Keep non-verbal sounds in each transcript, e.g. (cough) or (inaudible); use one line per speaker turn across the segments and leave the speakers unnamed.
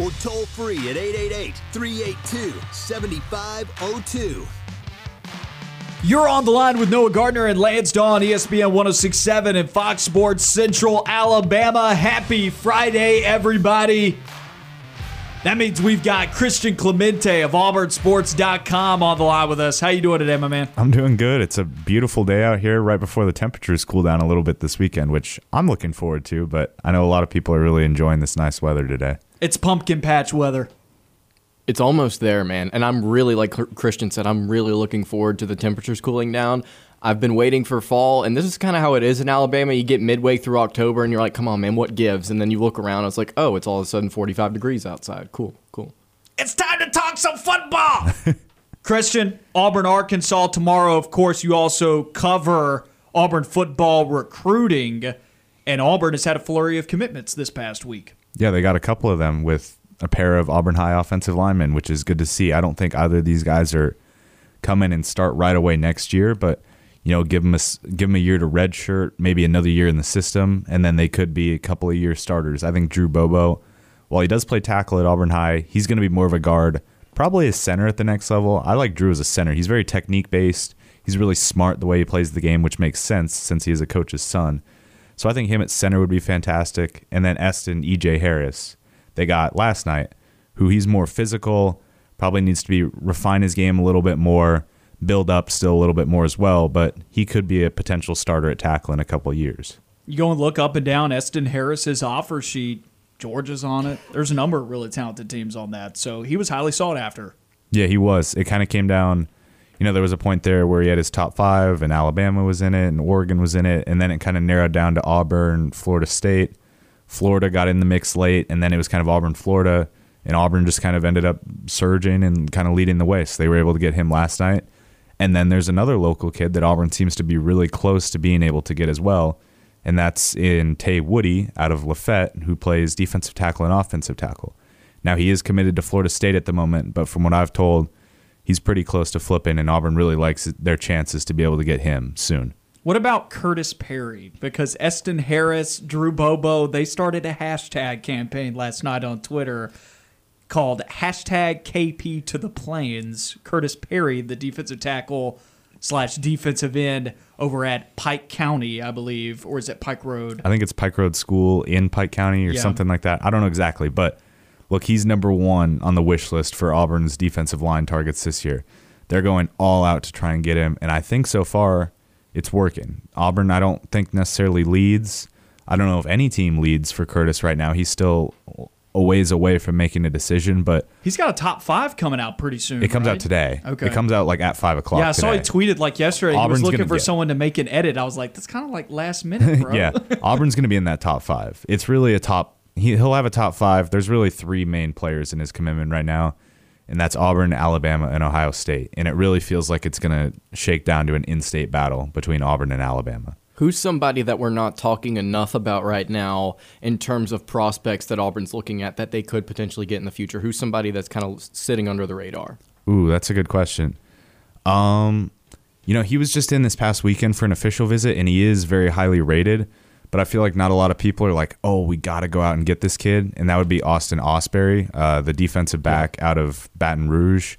or toll free at 888-382-7502.
You're on the line with Noah Gardner and Lance Dawe, ESPN 1067 and Fox Sports Central Alabama. Happy Friday, everybody. That means we've got Christian Clemente of auburnsports.com on the line with us. How you doing today, my man?
I'm doing good. It's a beautiful day out here right before the temperatures cool down a little bit this weekend, which I'm looking forward to, but I know a lot of people are really enjoying this nice weather today.
It's pumpkin patch weather.
It's almost there, man. And I'm really, like Christian said, I'm really looking forward to the temperatures cooling down. I've been waiting for fall, and this is kind of how it is in Alabama. You get midway through October, and you're like, come on, man, what gives? And then you look around, and it's like, oh, it's all of a sudden 45 degrees outside. Cool, cool.
It's time to talk some football. (laughs) Christian, Auburn, Arkansas tomorrow. Of course, you also cover Auburn football recruiting, and Auburn has had a flurry of commitments this past week.
Yeah, they got a couple of them with a pair of Auburn High offensive linemen, which is good to see. I don't think either of these guys are come in and start right away next year, but you know, give them a give them a year to redshirt, maybe another year in the system, and then they could be a couple of year starters. I think Drew Bobo, while he does play tackle at Auburn High, he's going to be more of a guard, probably a center at the next level. I like Drew as a center. He's very technique based. He's really smart the way he plays the game, which makes sense since he is a coach's son. So I think him at center would be fantastic. And then Eston, EJ Harris, they got last night, who he's more physical, probably needs to be refine his game a little bit more, build up still a little bit more as well. But he could be a potential starter at tackle in a couple of years.
You go and look up and down Eston Harris's offer sheet. Georgia's on it. There's a number of really talented teams on that. So he was highly sought after.
Yeah, he was. It kind of came down. You know, there was a point there where he had his top five, and Alabama was in it, and Oregon was in it, and then it kind of narrowed down to Auburn, Florida State. Florida got in the mix late, and then it was kind of Auburn, Florida, and Auburn just kind of ended up surging and kind of leading the way. So they were able to get him last night. And then there's another local kid that Auburn seems to be really close to being able to get as well, and that's in Tay Woody out of LaFayette, who plays defensive tackle and offensive tackle. Now he is committed to Florida State at the moment, but from what I've told, he's pretty close to flipping, and Auburn really likes their chances to be able to get him soon.
What about Curtis Perry? Because Eston Harris, Drew Bobo, they started a hashtag campaign last night on Twitter called hashtag KP to the Plains. Curtis Perry, the defensive tackle slash defensive end over at Pike County, I believe, or is it Pike Road?
I think it's Pike Road School in Pike County or
Yeah.
something like that. I don't know exactly, but look, he's number one on the wish list for Auburn's defensive line targets this year. They're going all out to try and get him, and I think so far it's working. Auburn, I don't think necessarily leads. I don't know if any team leads for Curtis right now. He's still a ways away from making a decision, but
He's got a top five coming out pretty soon.
it comes
right?
out today.
Okay.
It comes out like at five o'clock.
Yeah, I saw he tweeted like yesterday.
Auburn's
he was looking for someone to make an edit. I was like, that's kind of like last minute, (laughs) bro.
yeah, Auburn's going to be in that top five. It's really a top. He, he'll have a top five. There's really three main players in his commitment right now, and that's Auburn, Alabama, and Ohio State. And it really feels like it's going to shake down to an in-state battle between Auburn and Alabama.
Who's somebody that we're not talking enough about right now in terms of prospects that Auburn's looking at that they could potentially get in the future? Who's somebody that's kind of sitting under the radar?
Ooh, that's a good question. Um, you know, he was just in this past weekend for an official visit, and he is very highly rated. But I feel like not a lot of people are like, "Oh, we got to go out and get this kid," and that would be Austin Ausberry, uh, the defensive back out of Baton Rouge.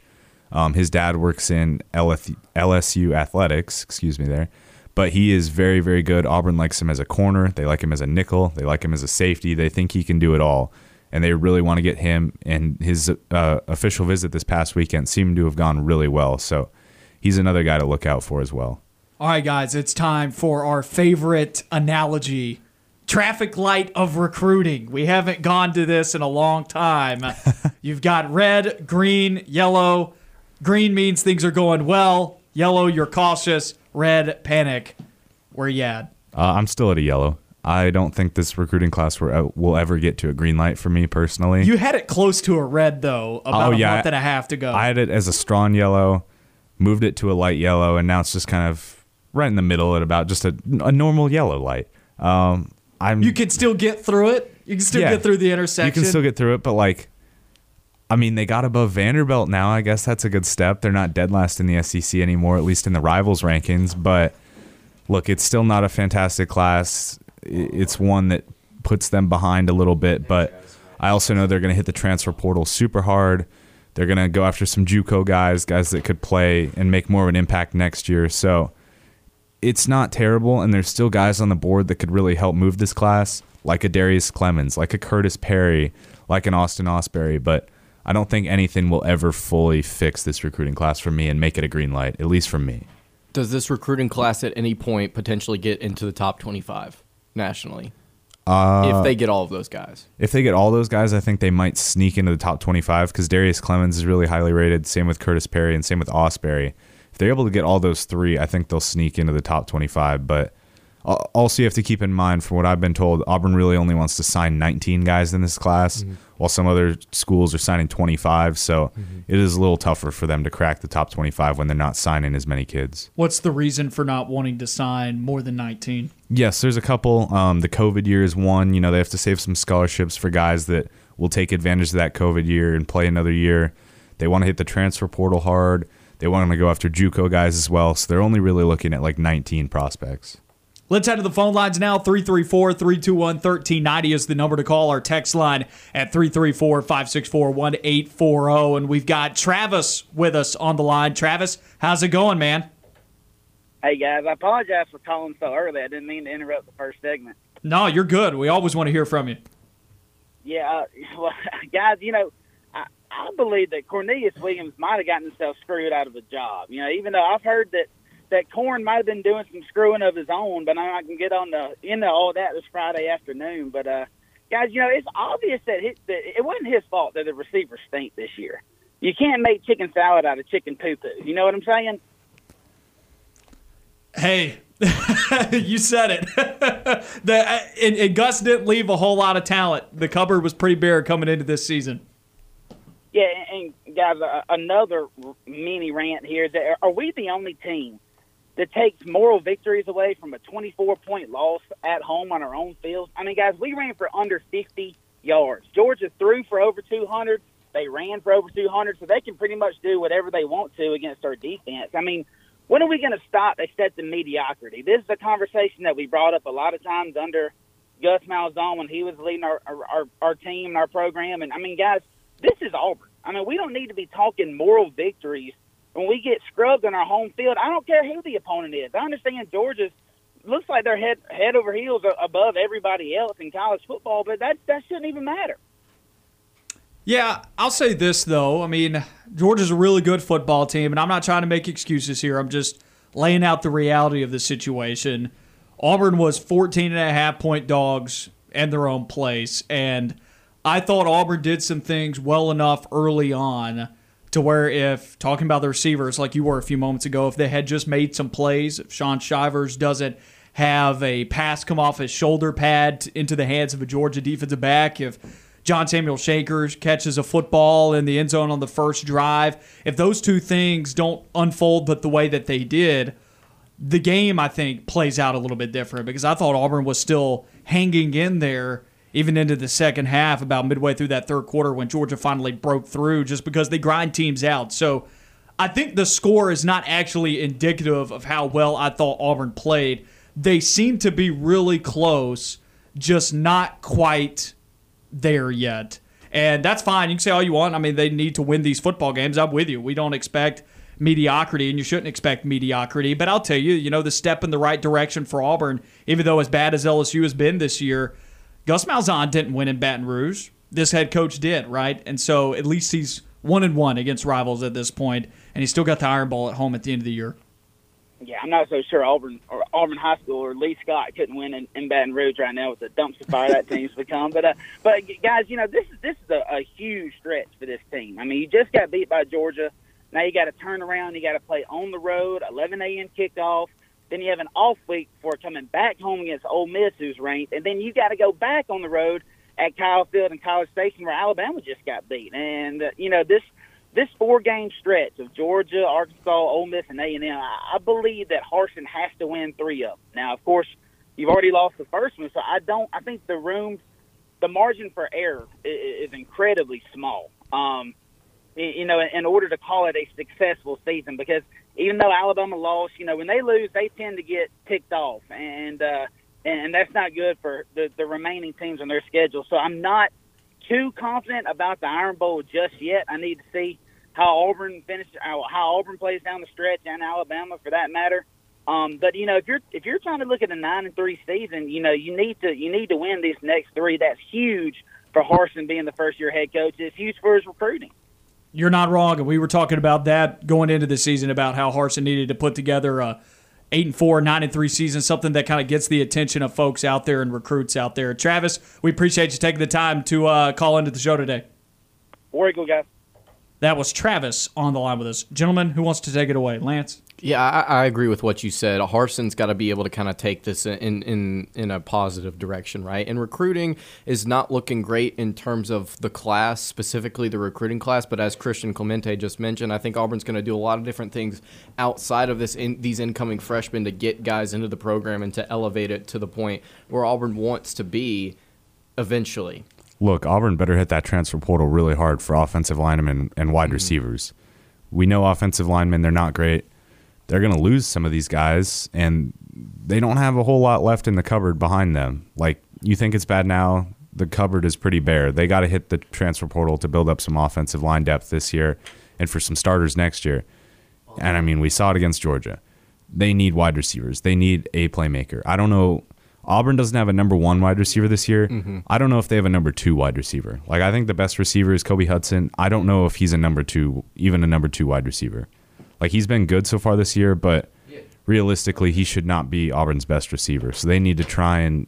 Um, his dad works in LSU athletics. Excuse me, there. But he is very, very good. Auburn likes him as a corner. They like him as a nickel. They like him as a safety. They think he can do it all, and they really want to get him. And his uh, official visit this past weekend seemed to have gone really well. So he's another guy to look out for as well.
All right, guys, it's time for our favorite analogy traffic light of recruiting. We haven't gone to this in a long time. (laughs) You've got red, green, yellow. Green means things are going well, yellow, you're cautious, red, panic. Where you at?
Uh, I'm still at a yellow. I don't think this recruiting class will, will ever get to a green light for me personally.
You had it close to a red though, about
Oh, yeah,
a month and a half to go.
I had it as a strong yellow, moved it to a light yellow, and now it's just kind of right in the middle at about just a, a normal yellow light. Um, I'm
you could still get through it. You can still
Yeah.
get through the intersection.
You can still get through it, but like, I mean, they got above Vanderbilt now. I guess that's a good step. They're not dead last in the SEC anymore, at least in the rivals rankings. But look, it's still not a fantastic class. It's one that puts them behind a little bit, but I also know they're going to hit the transfer portal super hard. They're going to go after some JUCO guys, guys that could play and make more of an impact next year. So it's not terrible, and there's still guys on the board that could really help move this class, like a Darius Clemons, like a Curtis Perry, like an Austin Ausberry. But I don't think anything will ever fully fix this recruiting class for me and make it a green light, at least for me.
Does this recruiting class at any point potentially get into the top 25 nationally? Uh, if they get all of those guys.
If they get all those guys, I think they might sneak into the top 25 because Darius Clemons is really highly rated. Same with Curtis Perry and same with Ausberry. If they're able to get all those three, I think they'll sneak into the top 25. But al- also, you have to keep in mind, from what I've been told, Auburn really only wants to sign 19 guys in this class, mm-hmm. While some other schools are signing 25. So it is a little tougher for them to crack the top 25 when they're not signing as many kids.
What's the reason for not wanting to sign more than 19?
Yes, there's a couple. Um, the COVID year is one. You know, they have to save some scholarships for guys that will take advantage of that COVID year and play another year. They want to hit the transfer portal hard. They want to go after JUCO guys as well. So they're only really looking at like 19 prospects.
Let's head to the phone lines now. 334 321 1390 is the number to call. Our text line at 334 564 1840. And we've got Travis with us on the line. Travis, how's it going, man?
Hey guys, I apologize for calling so early. I didn't mean to interrupt the first segment.
No, you're good. We always want to hear from you.
Yeah, uh, (laughs) well, guys, you know, I, I believe that Cornelius Williams might have gotten himself screwed out of a job. You know, even though I've heard that that Corn might have been doing some screwing of his own, but I can get on the into all that this Friday afternoon. But uh, guys, you know, it's obvious that, it, that it wasn't his fault that the receivers stink this year. You can't make chicken salad out of chicken poo poo. You know what I'm saying?
Hey, (laughs) you said it. (laughs) the, and, and Gus didn't leave a whole lot of talent. The cupboard was pretty bare coming into this season.
Yeah, and and guys, uh, another mini rant here is that are we the only team that takes moral victories away from a 24 point loss at home on our own field? I mean, guys, we ran for under 50 yards. Georgia threw for over 200. They ran for over 200, so they can pretty much do whatever they want to against our defense. I mean, when are we going to stop accepting mediocrity? This is a conversation that we brought up a lot of times under Gus Malzahn when he was leading our, our, our, team and our program. And I mean, guys, this is Auburn. I mean, we don't need to be talking moral victories when we get scrubbed on our home field. I don't care who the opponent is. I understand Georgia's looks like they're head head over heels above everybody else in college football, but that that shouldn't even matter.
Yeah, I'll say this though. I mean, Georgia's a really good football team, and I'm not trying to make excuses here. I'm just laying out the reality of the situation. Auburn was 14 and a half point dogs in their own place, and I thought Auburn did some things well enough early on to where if talking about the receivers like you were a few moments ago, if they had just made some plays, if Shaun Shivers doesn't have a pass come off his shoulder pad into the hands of a Georgia defensive back, if John Samuel Shenker catches a football in the end zone on the first drive, if those two things don't unfold but the way that they did, the game I think plays out a little bit different because I thought Auburn was still hanging in there even into the second half about midway through that third quarter when Georgia finally broke through just because they grind teams out. So I think the score is not actually indicative of how well I thought Auburn played. They seem to be really close, just not quite there yet. And that's fine. You can say all you want. I mean, they need to win these football games. I'm with you. We don't expect mediocrity, and you shouldn't expect mediocrity. But I'll tell you, you know, the step in the right direction for Auburn, even though as bad as LSU has been this year, Gus Malzahn didn't win in Baton Rouge. This head coach did, right? And so at least he's one and one against rivals at this point, and he's still got the Iron Bowl at home at the end of the year.
Yeah, I'm not so sure Auburn or Auburn High School or Lee Scott couldn't win in, in Baton Rouge right now with the dumpster fire that team's become. But uh, but guys, you know this is this is a, a huge stretch for this team. I mean, you just got beat by Georgia. Now you got to turn around. You got to play on the road. 11 a.m. kickoff. Then you have an off week before coming back home against Ole Miss, who's ranked, and then you got to go back on the road at Kyle Field and College Station, where Alabama just got beat. And uh, you know this this four game stretch of Georgia, Arkansas, Ole Miss, and A and M. I believe that Harsin has to win three of them. Now, of course, you've already lost the first one, so I don't. I think the room, the margin for error is, is incredibly small. Um, you know, in order to call it a successful season, because even though Alabama lost, you know, when they lose, they tend to get ticked off, and uh, and that's not good for the, the remaining teams on their schedule. So I'm not too confident about the Iron Bowl just yet. I need to see how Auburn finishes, how Auburn plays down the stretch, and Alabama for that matter. Um, but you know, if you're if you're trying to look at a nine and three season, you know, you need to you need to win these next three. That's huge for Harsin being the first year head coach. It's huge for his recruiting.
You're not wrong, and we were talking about that going into the season about how Harsin needed to put together a eight and four, nine and three season, something that kind of gets the attention of folks out there and recruits out there. Travis, we appreciate you taking the time to uh, call into the show today.
War Eagle guys.
That was Travis on the line with us. Gentlemen, who wants to take it away? Lance?
Yeah, I, I agree with what you said. Harsin's got to be able to kind of take this in, in in a positive direction, right? And recruiting is not looking great in terms of the class, specifically the recruiting class. But as Christian Clemente just mentioned, I think Auburn's going to do a lot of different things outside of this in, these incoming freshmen to get guys into the program and to elevate it to the point where Auburn wants to be eventually
look, Auburn better hit that transfer portal really hard for offensive linemen and wide mm-hmm. receivers. We know offensive linemen, they're not great. They're going to lose some of these guys, and they don't have a whole lot left in the cupboard behind them. Like, you think it's bad now? The cupboard is pretty bare. They got to hit the transfer portal to build up some offensive line depth this year and for some starters next year. And I mean, we saw it against Georgia. They need wide receivers, they need a playmaker. I don't know Auburn doesn't have a number one wide receiver this year. Mm-hmm. I don't know if they have a number two wide receiver. Like I think the best receiver is Kobe Hudson. I don't know if he's a number two, even a number two wide receiver. Like he's been good so far this year, but realistically, he should not be Auburn's best receiver. So they need to try and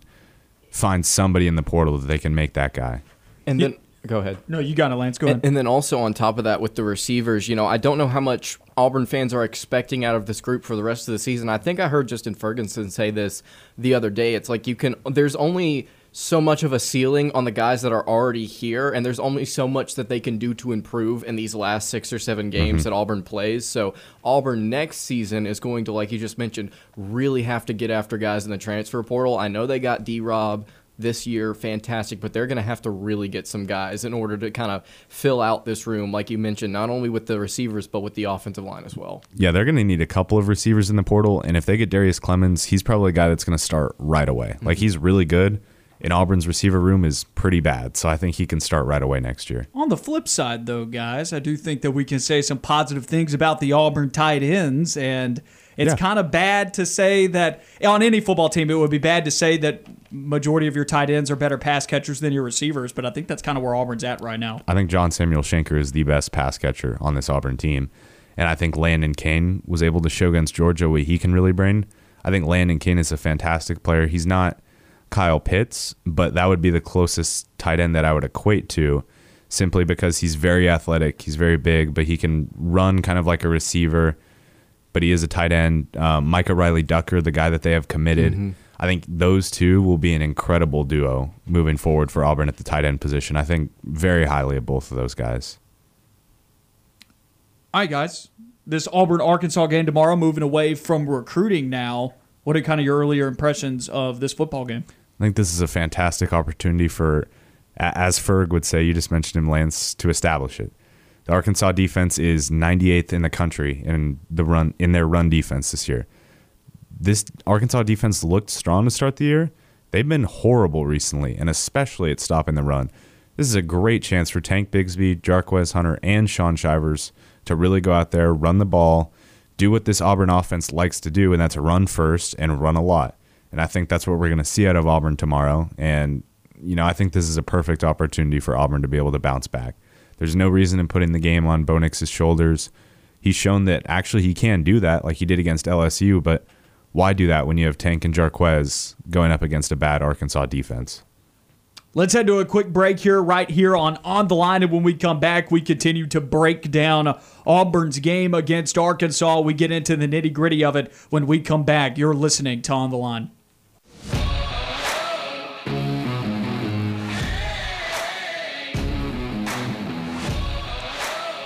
find somebody in the portal that they can make that guy.
And then Go ahead.
No, you got it, Lance. Go ahead.
And, and, then also on top of that, with the receivers, you know, I don't know how much Auburn fans are expecting out of this group for the rest of the season. I think I heard Justin Ferguson say this the other day. It's like you can, there's only so much of a ceiling on the guys that are already here, and there's only so much that they can do to improve in these last six or seven games mm-hmm. that Auburn plays. So Auburn next season is going to, like you just mentioned, really have to get after guys in the transfer portal. I know they got D Rob this year, fantastic, but they're going to have to really get some guys in order to kind of fill out this room, like you mentioned, not only with the receivers, but with the offensive line as well.
Yeah, they're going to need a couple of receivers in the portal. And if they get Darius Clemons, he's probably a guy that's going to start right away. Mm-hmm. Like, he's really good. And Auburn's receiver room is pretty bad. So I think he can start right away next year.
On the flip side, though, guys, I do think that we can say some positive things about the Auburn tight ends. And it's yeah. kind of bad to say that on any football team, it would be bad to say that majority of your tight ends are better pass catchers than your receivers. But I think that's kind of where Auburn's at right now.
I think John Samuel Shenker is the best pass catcher on this Auburn team. And I think Landen King was able to show against Georgia what he can really bring. I think Landen King is a fantastic player. He's not Kyle Pitts, but that would be the closest tight end that I would equate to simply because he's very athletic. He's very big, but he can run kind of like a receiver but he is a tight end. Um, Micah Riley Ducker, the guy that they have committed. Mm-hmm. I think those two will be an incredible duo moving forward for Auburn at the tight end position. I think very highly of both of those guys.
All right, guys. This Auburn Arkansas game tomorrow, moving away from recruiting now. What are kind of your earlier impressions of this football game?
I think this is a fantastic opportunity for, as Ferg would say, you just mentioned him, Lance, to establish it. The Arkansas defense is 98th in the country in the run in their run defense this year. This Arkansas defense looked strong to start the year. They've been horrible recently, and especially at stopping the run. This is a great chance for Tank Bigsby, Jarquez Hunter, and Shaun Shivers to really go out there, run the ball, do what this Auburn offense likes to do, and that's run first and run a lot. And I think that's what we're going to see out of Auburn tomorrow. And, you know, I think this is a perfect opportunity for Auburn to be able to bounce back. There's no reason in putting the game on Bo Nix's shoulders. He's shown that actually he can do that, like he did against LSU. But why do that when you have Tank and Jarquez going up against a bad Arkansas defense?
Let's head to a quick break here, right here on On the Line. And when we come back, we continue to break down Auburn's game against Arkansas. We get into the nitty gritty of it when we come back. You're listening to On the Line.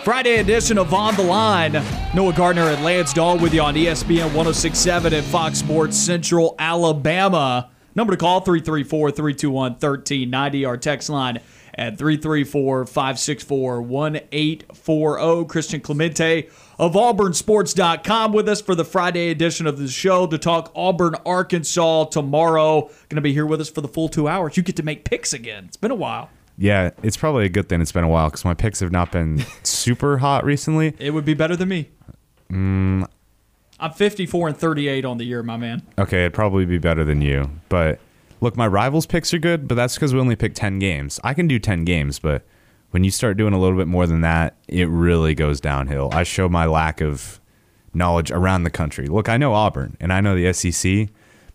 Friday edition of On the Line. Noah Gardner and Lance Dawe with you on ESPN 1067 at Fox Sports Central, Alabama. Number to call 334 321 1390. Our text line at 334 564 1840. Christian Clemente of AuburnSports.com with us for the Friday edition of the show to talk Auburn, Arkansas tomorrow. Going to be here with us for the full two hours. You get to make picks again. It's been a while.
Yeah, it's probably a good thing it's been a while because my picks have not been (laughs) super hot recently.
It would be better than me.
Mm.
I'm 54 and 38 on the year, my man.
Okay, it'd probably be better than you. But look, my rivals' picks are good, but that's because we only picked 10 games. I can do 10 games, but when you start doing a little bit more than that, it really goes downhill. I show my lack of knowledge around the country. Look, I know Auburn and I know the SEC,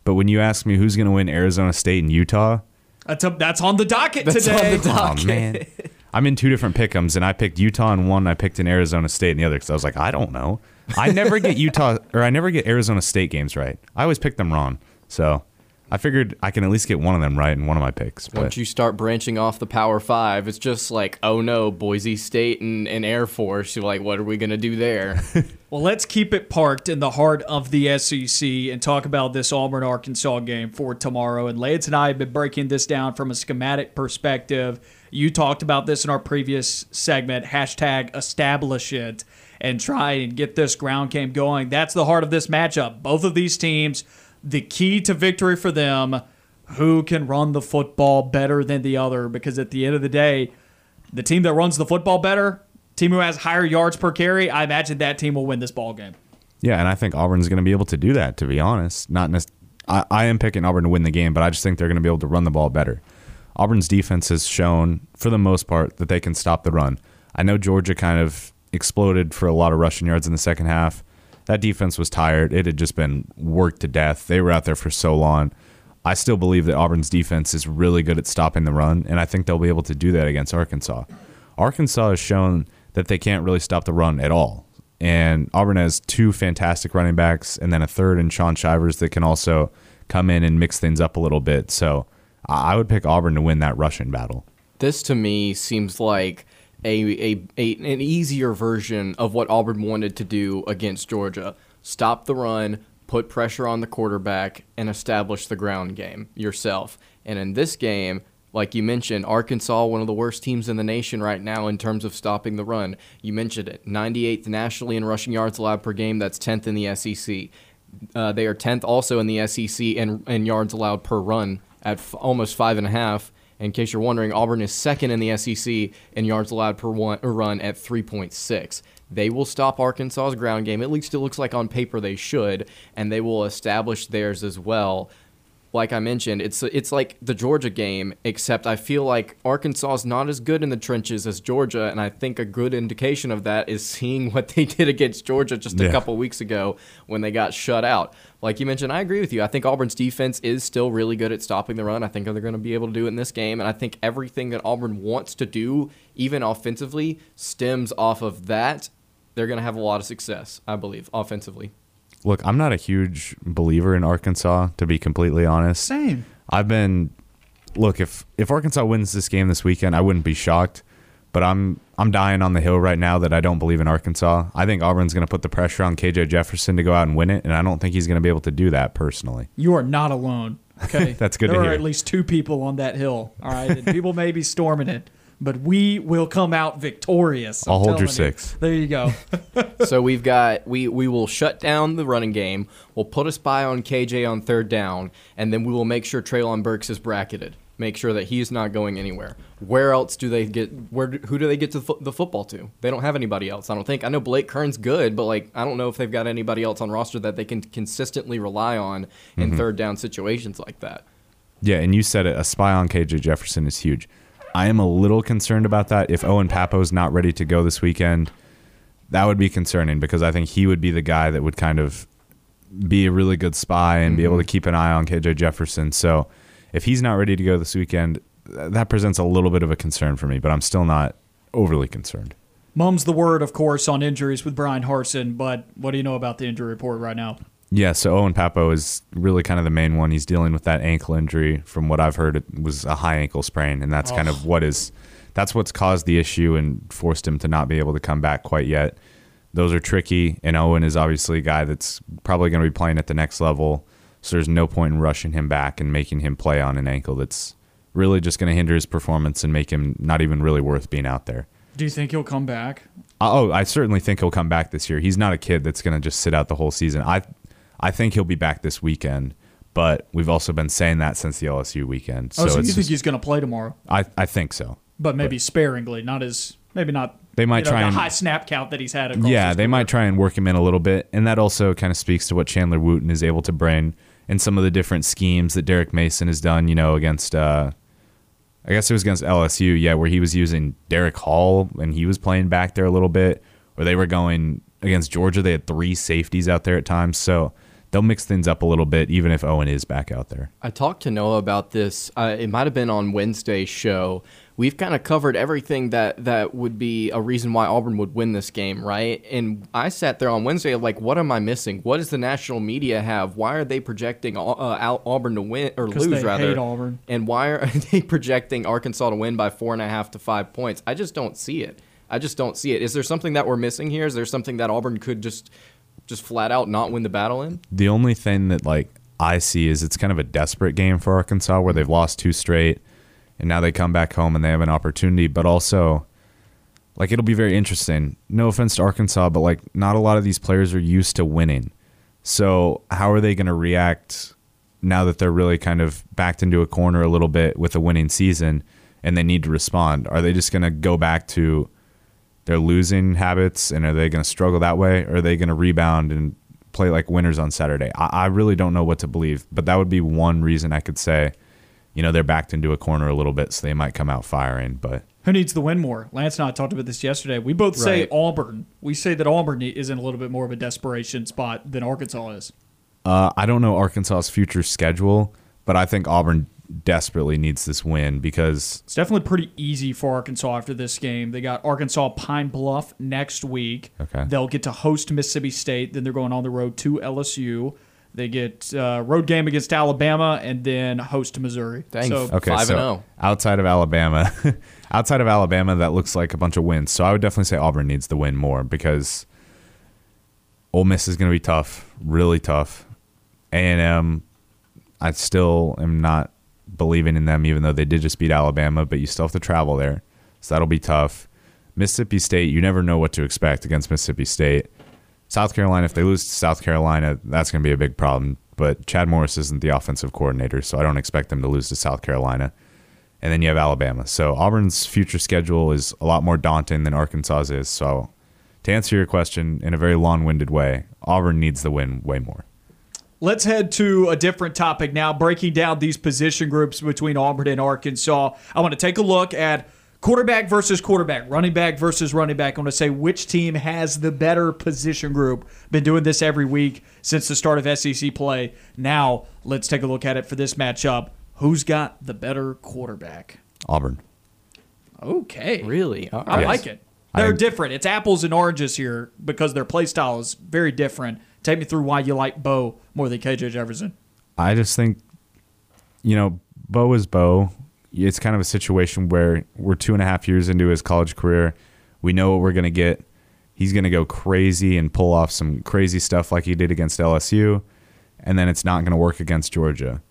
but when you ask me who's going to win Arizona State and Utah,
that's a, that's on the docket
That's
today.
on the docket.
Oh man, I'm in two different pickums, and I picked Utah in one. I picked in Arizona State in the other because I was like, I don't know. I never get Utah or I never get Arizona State games right. I always pick them wrong. So I figured I can at least get one of them right in one of my picks. But
Once you start branching off the Power Five, it's just like, oh no, Boise State and, and Air Force. You're like, what are we gonna do there? (laughs)
Well, let's keep it parked in the heart of the SEC and talk about this Auburn Arkansas game for tomorrow. And Lance and I have been breaking this down from a schematic perspective. You talked about this in our previous segment hashtag establish it and try and get this ground game going. That's the heart of this matchup. Both of these teams, the key to victory for them, who can run the football better than the other. Because at the end of the day, the team that runs the football better, team who has higher yards per carry, I imagine that team will win this ball game.
yeah, and I think Auburn's going to be able to do that. To be honest, not nec- I, I am picking Auburn to win the game, but I just think they're going to be able to run the ball better. Auburn's defense has shown, for the most part, that they can stop the run. I know Georgia kind of exploded for a lot of rushing yards in the second half. That defense was tired. It had just been worked to death. They were out there for so long. I still believe that Auburn's defense is really good at stopping the run, and I think they'll be able to do that against Arkansas. Arkansas has shown that they can't really stop the run at all. And Auburn has two fantastic running backs and then a third in Shaun Shivers that can also come in and mix things up a little bit. So I would pick Auburn to win that rushing battle.
this to me seems like a, a, a an easier version of what Auburn wanted to do against Georgia. Stop the run, put pressure on the quarterback, and establish the ground game yourself. And in this game, like you mentioned, Arkansas, one of the worst teams in the nation right now in terms of stopping the run. You mentioned it, 98th nationally in rushing yards allowed per game. That's 10th in the SEC. Uh, they are 10th also in the SEC in, in yards allowed per run at f- almost five and a half. In case you're wondering, Auburn is second in the SEC in yards allowed per one, run at 3.6. They will stop Arkansas's ground game. At least it looks like on paper they should, and they will establish theirs as well like I mentioned, it's it's like the Georgia game, except I feel like Arkansas is not as good in the trenches as Georgia, and I think a good indication of that is seeing (laughs) what they did against Georgia just a
Yeah.
couple weeks ago when they got shut out. Like you mentioned, I agree with you. I think Auburn's defense is still really good at stopping the run. I think they're going to be able to do it in this game, and I think everything that Auburn wants to do, even offensively, stems off of that. They're going to have a lot of success, I believe, offensively.
Look, I'm not a huge believer in Arkansas, to be completely honest.
Same.
I've been look if if Arkansas wins this game this weekend, I wouldn't be shocked. But I'm I'm dying on the hill right now that I don't believe in Arkansas. I think Auburn's going to put the pressure on KJ Jefferson to go out and win it, and I don't think he's going to be able to do that personally.
You are not alone. Okay, (laughs)
That's good
There
to
are
hear.
at least two people on that hill. All right, and people may be storming it, but we will come out victorious. I'm
I'll hold your
telling you.
six.
There you go. (laughs)
so we've got we we will shut down the running game. We'll put a spy on KJ on third down, and then we will make sure Treylon Burks is bracketed. Make sure that he's not going anywhere. Where else do they get? Where who do they get to the, fo- the football to? They don't have anybody else. I don't think. I know Blake Kern's good, but like I don't know if they've got anybody else on roster that they can consistently rely on in mm-hmm. third down situations like that.
Yeah, and you said it. A spy on KJ Jefferson is huge. I am a little concerned about that. If Owen Pappoe's not ready to go this weekend, that would be concerning because I think he would be the guy that would kind of be a really good spy and be able mm-hmm. to keep an eye on KJ Jefferson. So if he's not ready to go this weekend, that presents a little bit of a concern for me, but I'm still not overly concerned.
Mum's the word, of course, on injuries with Brian Harsin, but what do you know about the injury report right now?
Yeah, so Owen Pappoe is really kind of the main one. He's dealing with that ankle injury. From what I've heard, it was a high ankle sprain, and that's kind of oh. what is that's what's caused the issue and forced him to not be able to come back quite yet. Those are tricky, and Owen is obviously a guy that's probably going to be playing at the next level. So there's no point in rushing him back and making him play on an ankle that's really just going to hinder his performance and make him not even really worth being out there.
Do you think he'll come back?
Uh, oh, I certainly think he'll come back this year. He's not a kid that's going to just sit out the whole season. I I think he'll be back this weekend, but we've also been saying that since the LSU weekend.
Oh, so, you think
just-
he's going to play tomorrow,
I I think so.
but maybe sparingly, not as maybe not.
They might
you know,
try
the
and-
high snap count that he's had. Across
Yeah, they
career.
might try and work him in a little bit, and that also kind of speaks to what Chandler Wooten is able to bring and some of the different schemes that Derek Mason has done. You know, against uh, I guess it was against LSU, yeah, where he was using Derick Hall and he was playing back there a little bit, or they were going against Georgia. They had three safeties out there at times, so they'll mix things up a little bit, even if Owen is back out there.
I talked to Noah about this. Uh, it might have been on Wednesday's show. We've kind of covered everything that that would be a reason why Auburn would win this game, right? And I sat there on Wednesday like, what am I missing? What does the national media have? Why are they projecting uh, Auburn to win or lose
they
rather?
hate Auburn.
And why are (laughs) they projecting Arkansas to win by four and a half to five points? I just don't see it. I just don't see it. Is there something that we're missing here? Is there something that Auburn could just just flat out not win the battle in?
The only thing that like I see is it's kind of a desperate game for Arkansas where they've lost two straight and now they come back home and they have an opportunity, but also like it'll be very interesting. No offense to Arkansas, but like not a lot of these players are used to winning. So how are they going to react now that they're really kind of backed into a corner a little bit with a winning season and they need to respond? Are they just going to go back to their losing habits and are they going to struggle that way or are they going to rebound and play like winners on Saturday? I, I really don't know what to believe, but that would be one reason I could say, you know, they're backed into a corner a little bit, so they might come out firing. But
Who needs the win more? Lance and I talked about this yesterday. We both say
Right.
Auburn. We say that Auburn is in a little bit more of a desperation spot than Arkansas is.
uh, I don't know Arkansas's future schedule, but I think Auburn desperately needs this win because
It's definitely pretty easy for Arkansas after this game. They got Arkansas Pine Bluff next week.
Okay.
They'll get to host Mississippi State. Then they're going on the road to LSU. They get uh, road game against Alabama and then host Missouri.
Dang.
So
okay,
Five
so
and oh.
outside of Alabama, (laughs) outside of Alabama, that looks like a bunch of wins. So I would definitely say Auburn needs the win more because Ole Miss is going to be tough, really tough. A and M, I still am not believing in them, even though they did just beat Alabama. But you still have to travel there, so that'll be tough. Mississippi State, you never know what to expect against Mississippi State. South Carolina, if they lose to South Carolina, that's going to be a big problem. But Chad Morris isn't the offensive coordinator, so I don't expect them to lose to South Carolina. And then you have Alabama. So Auburn's future schedule is a lot more daunting than Arkansas's is. So to answer your question in a very long winded way, Auburn needs the win way more.
Let's head to a different topic now, breaking down these position groups between Auburn and Arkansas. I want to take a look at quarterback versus quarterback, running back versus running back. I want to say which team has the better position group. Been doing this every week since the start of SEC play. Now, let's take a look at it for this matchup. Who's got the better quarterback?
Auburn.
Okay.
Really? All
I
right.
like it. They're
think-
different. It's apples and oranges here because their play style is very different. Take me through why you like Bo more than KJ Jefferson.
I just think, you know, Bo is Bo. It's kind of a situation where we're two and a half years into his college career. We know what we're going to get. He's going to go crazy and pull off some crazy stuff like he did against LSU, and then it's not going to work against Georgia.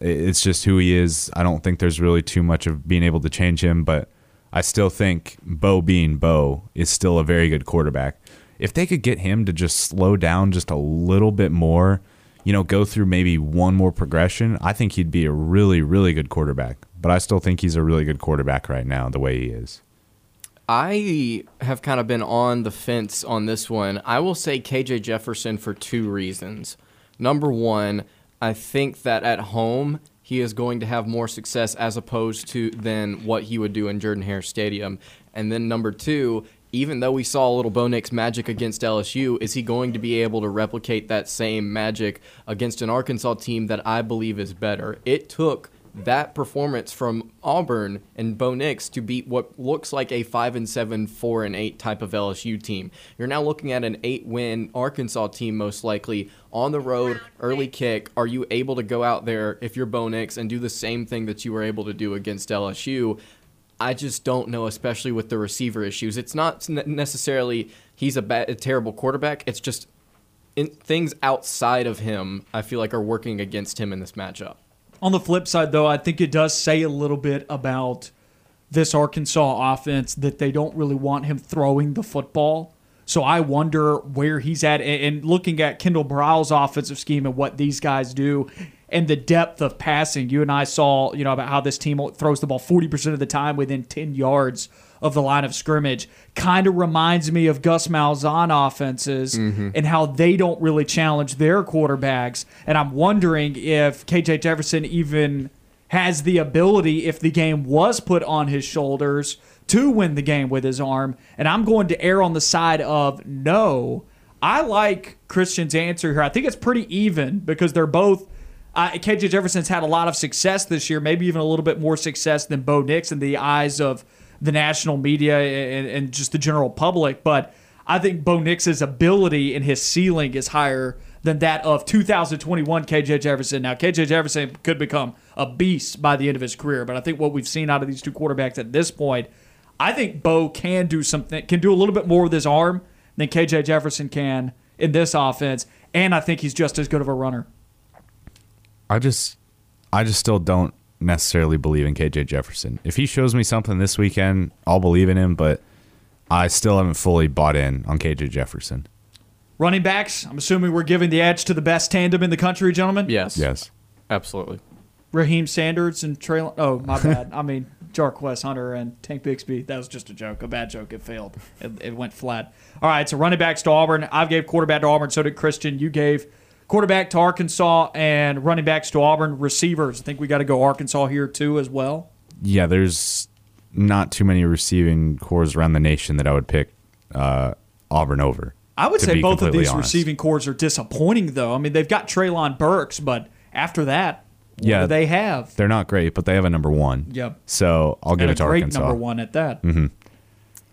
It's just who he is. I don't think there's really too much of being able to change him, but I still think Bo being Bo is still a very good quarterback. If they could get him to just slow down just a little bit more, you know, go through maybe one more progression, I think he'd be a really, really good quarterback. But I still think he's a really good quarterback right now, the way he is.
I have kind of been on the fence on this one. I will say KJ Jefferson for two reasons. Number one, I think that at home he is going to have more success as opposed to than what he would do in Jordan Hare Stadium. And then number two, even though we saw a little Bo Nix magic against LSU, is he going to be able to replicate that same magic against an Arkansas team that I believe is better? It took that performance from Auburn and Bo Nix to beat what looks like a five and seven, four and eight type of LSU team. You're now looking at an eight win Arkansas team most likely on the road, early kick. Are you able to go out there if you're Bo Nix and do the same thing that you were able to do against LSU? I just don't know, especially with the receiver issues. It's not necessarily he's a, bad, a terrible quarterback. It's just in, things outside of him. I feel like are working against him in this matchup.
On the flip side, though, I think it does say a little bit about this Arkansas offense that they don't really want him throwing the football. So I wonder where he's at. And looking at Kendal Briles' offensive scheme and what these guys do, and the depth of passing. You and I saw, you know, about how this team throws the ball 40% of the time within 10 yards of the line of scrimmage. Kind of reminds me of Gus Malzahn offenses mm-hmm. and how they don't really challenge their quarterbacks. And I'm wondering if KJ Jefferson even has the ability, if the game was put on his shoulders, to win the game with his arm. And I'm going to err on the side of no. I like Christian's answer here. I think it's pretty even because they're both uh, KJ Jefferson's had a lot of success this year, maybe even a little bit more success than Bo Nix in the eyes of the national media and, and just the general public. But I think Bo Nix's ability and his ceiling is higher than that of 2021 KJ Jefferson. Now, KJ Jefferson could become a beast by the end of his career, but I think what we've seen out of these two quarterbacks at this point, I think Bo can do something, can do a little bit more with his arm than KJ Jefferson can in this offense, and I think he's just as good of a runner.
I just I just still don't necessarily believe in KJ Jefferson. If he shows me something this weekend, I'll believe in him, but I still haven't fully bought in on KJ Jefferson.
Running backs, I'm assuming we're giving the edge to the best tandem in the country, gentlemen?
Yes.
Yes.
Absolutely.
Raheim Sanders and Trey. Oh, my bad. (laughs) I mean, Jarquez Hunter and Tank Bigsby. That was just a joke. A bad joke. It failed. It, it went flat. All right, so running backs to Auburn. I gave quarterback to Auburn. So did Christian. You gave quarterback to Arkansas and running backs to Auburn. Receivers, I think we got to go Arkansas here too as well.
Yeah, there's not too many receiving corps around the nation that I would pick uh, Auburn over.
I would say both of these honest. receiving corps are disappointing, though. I mean, they've got Treylon Burks, but after that, yeah, they have?
They're not great, but they have a number one.
Yep.
So I'll give it to
great
Arkansas.
number one at that.
Mm-hmm.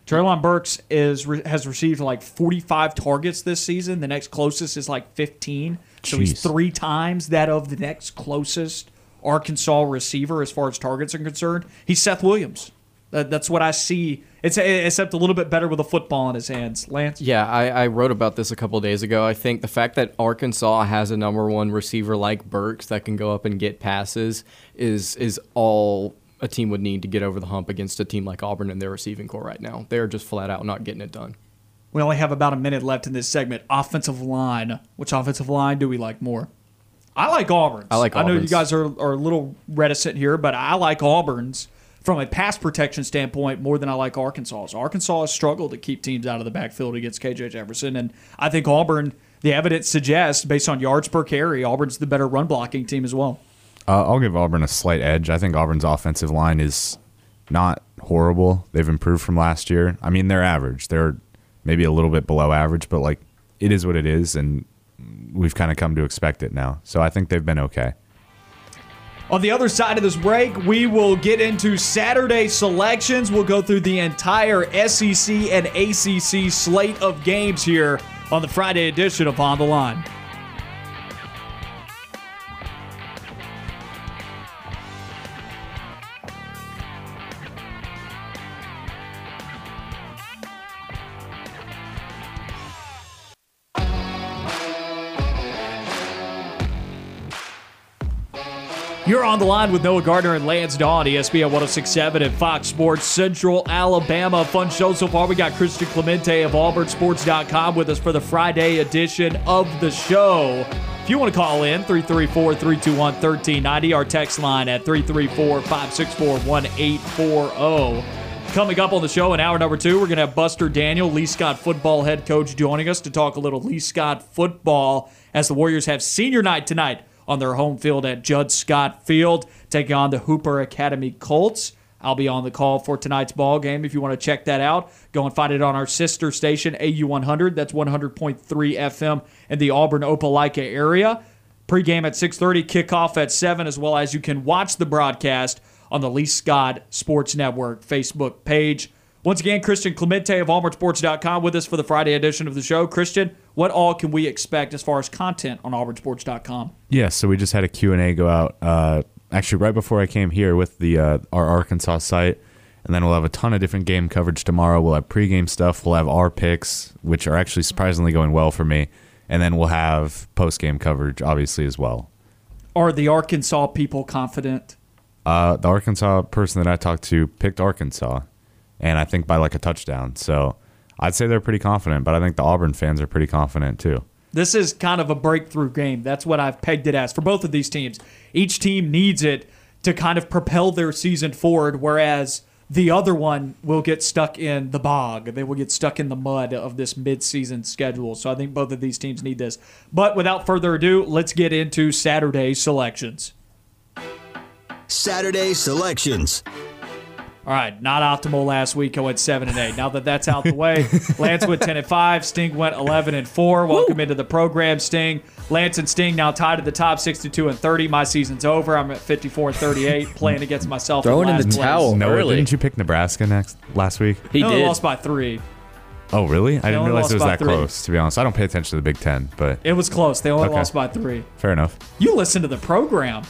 Treylon Burks is has received like 45 targets this season. The next closest is like 15. So Jeez. he's three times that of the next closest Arkansas receiver as far as targets are concerned. He's Seth Williams. that's what I see. It's except a little bit better with a football in his hands. Lance.
Yeah, I, I wrote about this a couple days ago. I think the fact that Arkansas has a number one receiver like Burks that can go up and get passes is is all a team would need to get over the hump against a team like Auburn and their receiving corps right now. They're just flat out not getting it done.
We only have about a minute left in this segment. Offensive line. Which offensive line do we like more? I like Auburn's.
I like Auburn's.
I know you guys are, are a little reticent here, but I like Auburn's from a pass protection standpoint more than I like Arkansas's. Arkansas has struggled to keep teams out of the backfield against KJ Jefferson, and I think Auburn, the evidence suggests, based on yards per carry, Auburn's the better run blocking team as well.
Uh, I'll give Auburn a slight edge. I think Auburn's offensive line is not horrible. They've improved from last year. I mean, they're average. They're maybe a little bit below average, but like it is what it is, and we've kind of come to expect it now. So I think they've been okay.
On the other side of this break, we will get into Saturday selections. We'll go through the entire SEC and ACC slate of games here on the Friday edition of On the Line. You're on the line with Noah Gardner and Lance Dawe, ESPN 1067 and Fox Sports Central Alabama. Fun show so far. We got Christian Clemente of AuburnSports.com with us for the Friday edition of the show. If you want to call in, 334 321 1390, our text line at 334 564 1840. Coming up on the show in hour number two, we're going to have Buster Daniel, Lee Scott football head coach, joining us to talk a little Lee Scott football as the Warriors have senior night tonight on their home field at Judd Scott Field, taking on the Hooper Academy Colts. I'll be on the call for tonight's ball game. If you want to check that out, go and find it on our sister station, AU100. That's 100.3 FM in the Auburn Opelika area. Pre-game at 6:30, kickoff at 7 as well as you can watch the broadcast on the Lee Scott Sports Network Facebook page. Once again, Christian Clemente of auburnsports.com with us for the Friday edition of the show. Christian, what all can we expect as far as content on auburnsports.com?
Yeah, so we just had a Q&A go out uh, actually right before I came here with the uh, our Arkansas site. And then we'll have a ton of different game coverage tomorrow. We'll have pregame stuff. We'll have our picks, which are actually surprisingly going well for me. And then we'll have postgame coverage, obviously, as well.
Are the Arkansas people confident?
Uh, the Arkansas person that I talked to picked Arkansas, and I think by like a touchdown. So I'd say they're pretty confident, but I think the Auburn fans are pretty confident too.
This is kind of a breakthrough game. That's what I've pegged it as for both of these teams. Each team needs it to kind of propel their season forward, whereas the other one will get stuck in the bog. They will get stuck in the mud of this midseason schedule. So I think both of these teams need this. But without further ado, let's get into Saturday selections.
Saturday selections.
All right, not optimal last week. I went seven and eight. Now that that's out the way, (laughs) Lance went ten and five. Sting went eleven and four. Welcome into the program, Sting. Lance and Sting now tied at the top, sixty-two and thirty. My season's over. I'm at fifty-four and thirty-eight, (laughs) playing against myself.
Throwing in
last
the
place.
towel.
Noah,
early.
didn't you pick Nebraska next last week?
He
They only
did.
lost by three.
Oh, really? I didn't realize it was that
three.
close. To be honest, I don't pay attention to the Big Ten, but
It was close. They only
Okay.
lost by three.
fair enough.
You listen to the program,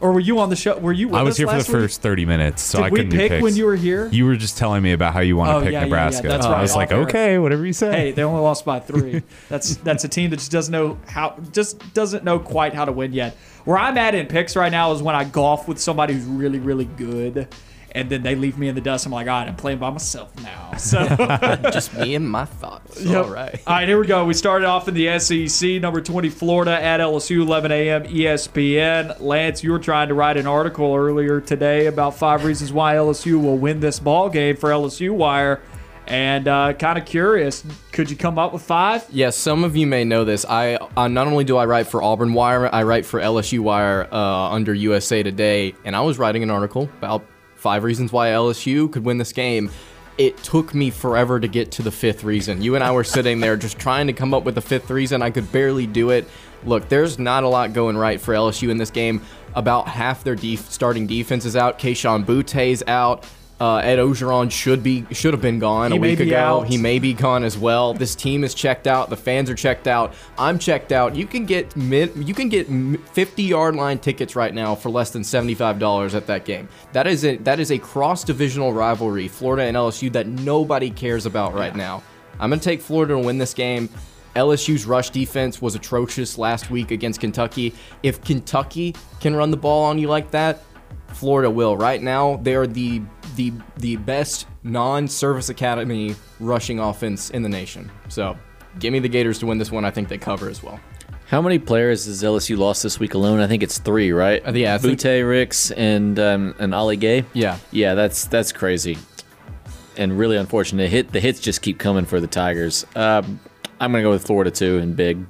or were you on the show? Were you? With
I was here for the
week?
first thirty minutes, so
Did
I
we
couldn't
pick when you were here?
You were just telling me about how you want to
Oh,
pick
yeah, yeah, yeah,
Nebraska.
that's
I
right,
was like, okay, whatever you say.
Hey, they only lost by three. (laughs) That's that's a team that just doesn't know how just doesn't know quite how to win yet. Where I'm at in picks right now is when I golf with somebody who's really really good, and then they leave me in the dust. I'm like, all right, I'm playing by myself now. (laughs) So. (laughs)
Just me and my thoughts.
Yep.
All right.
All right, here we go. We started off in the SEC, number 20, Florida at LSU, 11 a.m. ESPN. Lance, you were trying to write an article earlier today about five reasons why LSU will win this ball game for LSU Wire, and uh, kind of curious, could you come up with five?
Yes, some of you may know this. I uh, not only do I write for Auburn Wire, I write for LSU Wire uh, under USA Today, and I was writing an article about five reasons why LSU could win this game. It took me forever to get to the fifth reason. You and I were sitting there just trying to come up with the fifth reason. I could barely do it. Look, there's not a lot going right for LSU in this game. About half their def- starting defense is out. Kayshon Boutte's out. Uh, Ed Orgeron should be should have been gone
He
a week ago.
out.
He may be gone as well. This team is checked out. The fans are checked out. I'm checked out. You can get mid, you can get 50 yard line tickets right now for less than 75 dollars at that game. That is a that is a cross divisional rivalry, Florida and LSU that nobody cares about right now. I'm gonna take Florida to win this game. LSU's rush defense was atrocious last week against Kentucky. If Kentucky can run the ball on you like that, Florida will. Right now, they are the the the best non-service academy rushing offense in the nation. So, give me the Gators to win this one. I think they cover as well.
How many players has LSU lost this week alone? I think it's three, right?
Uh, yeah, I think-
Boutte, Ricks, and um, and Ali Gaye.
Yeah.
yeah, that's that's crazy, and really unfortunate. Hit the hits just keep coming for the Tigers. Um, I'm gonna go with Florida too and big.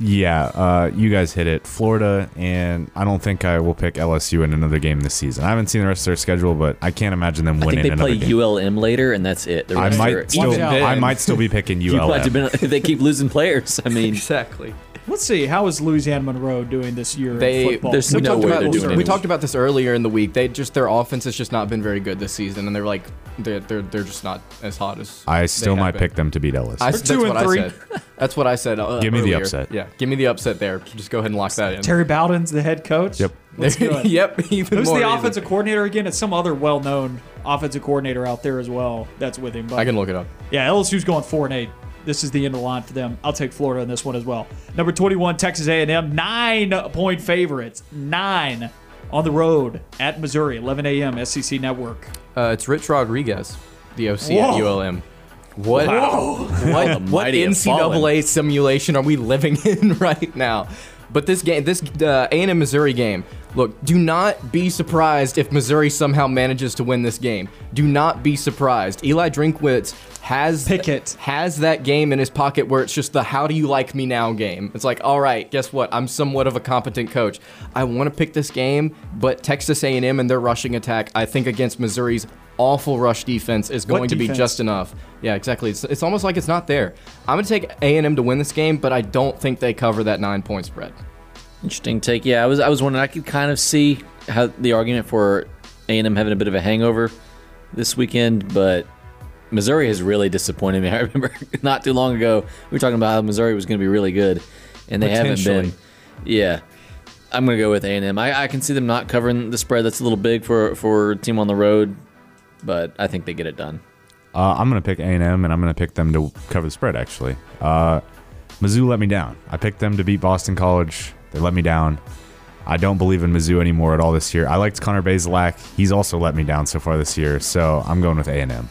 Yeah, uh, you guys hit it. Florida, and I don't think I will pick LSU in another game this season. I haven't seen the rest of their schedule, but I can't imagine them
I
winning
think they
another
play
game.
ULM later, and that's it. The
I
rest are
might still. I might still be picking (laughs)
You might have
ULM.
been- (laughs) they keep losing players. I (laughs) mean,
Exactly.
Let's see. How is Louisiana Monroe doing this year
They-
in football?
there's
we
no
talked
way
about
they're doing
we
anything.
talked about this earlier in the week. They just their offense has just not been very good this season, and they're like they're they're, they're just not as hot as
I still
have
might
been.
pick them to beat Ellis.
I,
They're
that's
two
what
and three.
I said. That's what I said. Uh,
Give me the upset.
Yeah, give me the upset there. Just go ahead and lock that in.
Terry Bowden's the head coach.
Yep.
Let's do it.
yep. Even
Who's
more
the
reason.
offensive coordinator again? It's some other well-known offensive coordinator out there as well. That's with him. But
I can look it up.
Yeah, LSU's going four and eight. This is the end of the line for them. I'll take Florida in this one as well. Number twenty-one, Texas A&M, nine-point favorites, nine on the road at Missouri, 11 a.m. SEC Network.
Uh, it's Rich Rodriguez, the OC
Whoa.
at ULM. What what, what
mighty have
NCAA simulation are we living (laughs) in right now? But this game, this uh, A&M Missouri game, look, do not be surprised if Missouri somehow manages to win this game. Do not be surprised. Eli Drinkwitz has
Pickett.
has that game in his pocket where it's just the "How do you like me now?" game. It's like, all right, guess what? I'm somewhat of a competent coach. I want to pick this game, but Texas A&M and their rushing attack, I think against Missouri's awful rush defense is going to be just enough. Yeah, exactly. It's, it's almost like it's not there. I'm gonna take A and M to win this game, but I don't think they cover that nine point spread.
Interesting take. Yeah, I was I was wondering. I could kind of see how the argument for A and M having a bit of a hangover this weekend, but Missouri has really disappointed me. (laughs) I remember not too long ago we were talking about how Missouri was going to be really good, and they haven't been.
Potentially.
Yeah, I'm going to go with A and M. I I can see them not covering the spread. That's a little big for for a team on the road, but I think they get it done.
Uh, I'm gonna pick A and I'm gonna pick them to cover the spread. Actually, uh, Mizzou let me down. I picked them to beat Boston College. They let me down. I don't believe in Mizzou anymore at all this year. I liked Connor Bazelak. He's also let me down so far this year. So I'm going with A and M.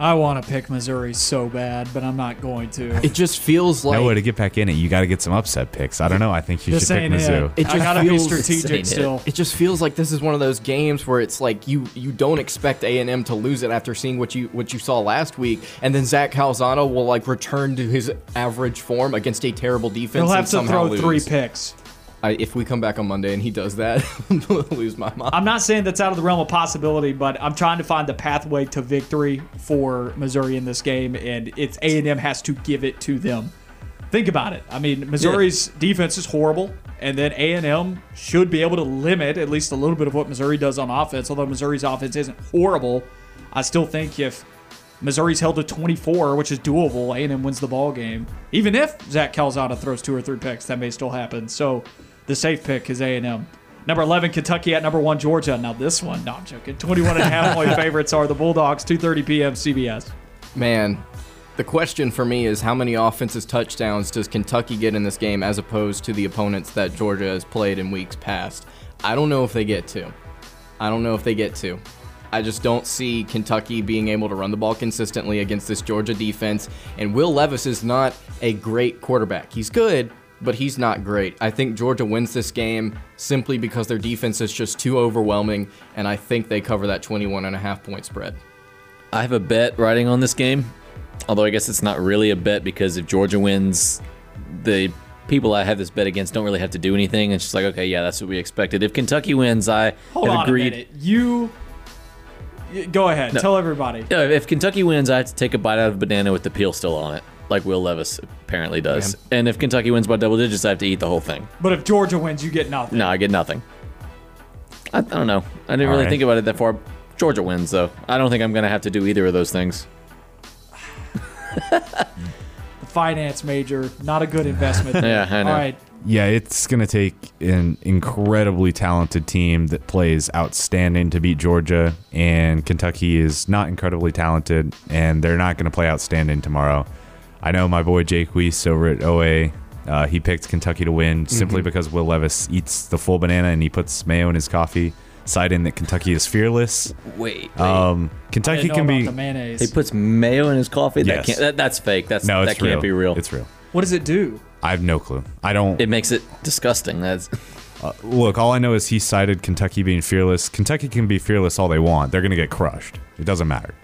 I want to pick Missouri so bad, but I'm not going to.
It just feels like
no way to get back in it. You got to get some upset picks. I don't know. I think you
This
should pick
ain't
Mizzou.
it.
It
I
just
gotta be
feels-
strategic
ain't it.
it just feels like this is one of those games where it's like you you don't expect A and M to lose it after seeing what you what you saw last week, and then Zach Calzada will like return to his average form against a terrible defense.
He'll have
and
to throw
lose.
three picks.
I, if we come back on Monday and he does that, (laughs) I'm lose my mind.
I'm not saying that's out of the realm of possibility, but I'm trying to find the pathway to victory for Missouri in this game, and it's A and M has to give it to them. Think about it. I mean, Missouri's defense is horrible, and then A and M should be able to limit at least a little bit of what Missouri does on offense. Although Missouri's offense isn't horrible, I still think if Missouri's held to 24, which is doable, A and M wins the ball game. Even if Zach Calzada throws two or three picks, that may still happen. So the safe pick is A and M. Number 11, Kentucky at number one, Georgia. Now this one, no, I'm joking. 21 and a half point (laughs) favorites are the Bulldogs. 2:30 p.m. CBS.
Man, the question for me is how many offensive touchdowns does Kentucky get in this game as opposed to the opponents that Georgia has played in weeks past? I don't know if they get to. I don't know if they get to. I just don't see Kentucky being able to run the ball consistently against this Georgia defense. And Will Levis is not a great quarterback. He's good, but he's not great. I think Georgia wins this game simply because their defense is just too overwhelming, and I think they cover that 21 and a half point spread.
I have a bet riding on this game, although I guess it's not really a bet because if Georgia wins, the people I have this bet against don't really have to do anything. It's just like, okay, yeah, that's what we expected. If Kentucky wins, I
Hold
have
on
agreed.
a. You go ahead. Tell everybody.
Yeah, if Kentucky wins, I have to take a bite out of a banana with the peel still on it, like Will Levis apparently does. And if Kentucky wins by double digits, I have to eat the whole thing.
But if Georgia wins, you get nothing.
No, I get nothing. I, I don't know. I didn't really
right.
think about it that far. Georgia wins, though. I don't think I'm going to have to do either of those things.
the Finance major, not a good investment. (laughs)
Yeah, I know.
All right.
Yeah, it's going to take an incredibly talented team that plays outstanding to beat Georgia, and Kentucky is not incredibly talented, and they're not going to play outstanding tomorrow. I know my boy Jake Weiss over at OA, uh, he picked Kentucky to win simply because Will Levis eats the full banana and he puts mayo in his coffee, citing that Kentucky is fearless.
Wait.
Um,
I
Kentucky
didn't know
can
about
be.
the mayonnaise.
he puts mayo in his coffee? That
Yes.
can't, that, that's fake. That's,
no, it's
that can't be real.
It's real.
what does it do?
I have no clue. I don't.
it makes it disgusting. That's (laughs)
Look, all I know is he cited Kentucky being fearless. Kentucky can be fearless all they want. They're going to get crushed. It doesn't matter.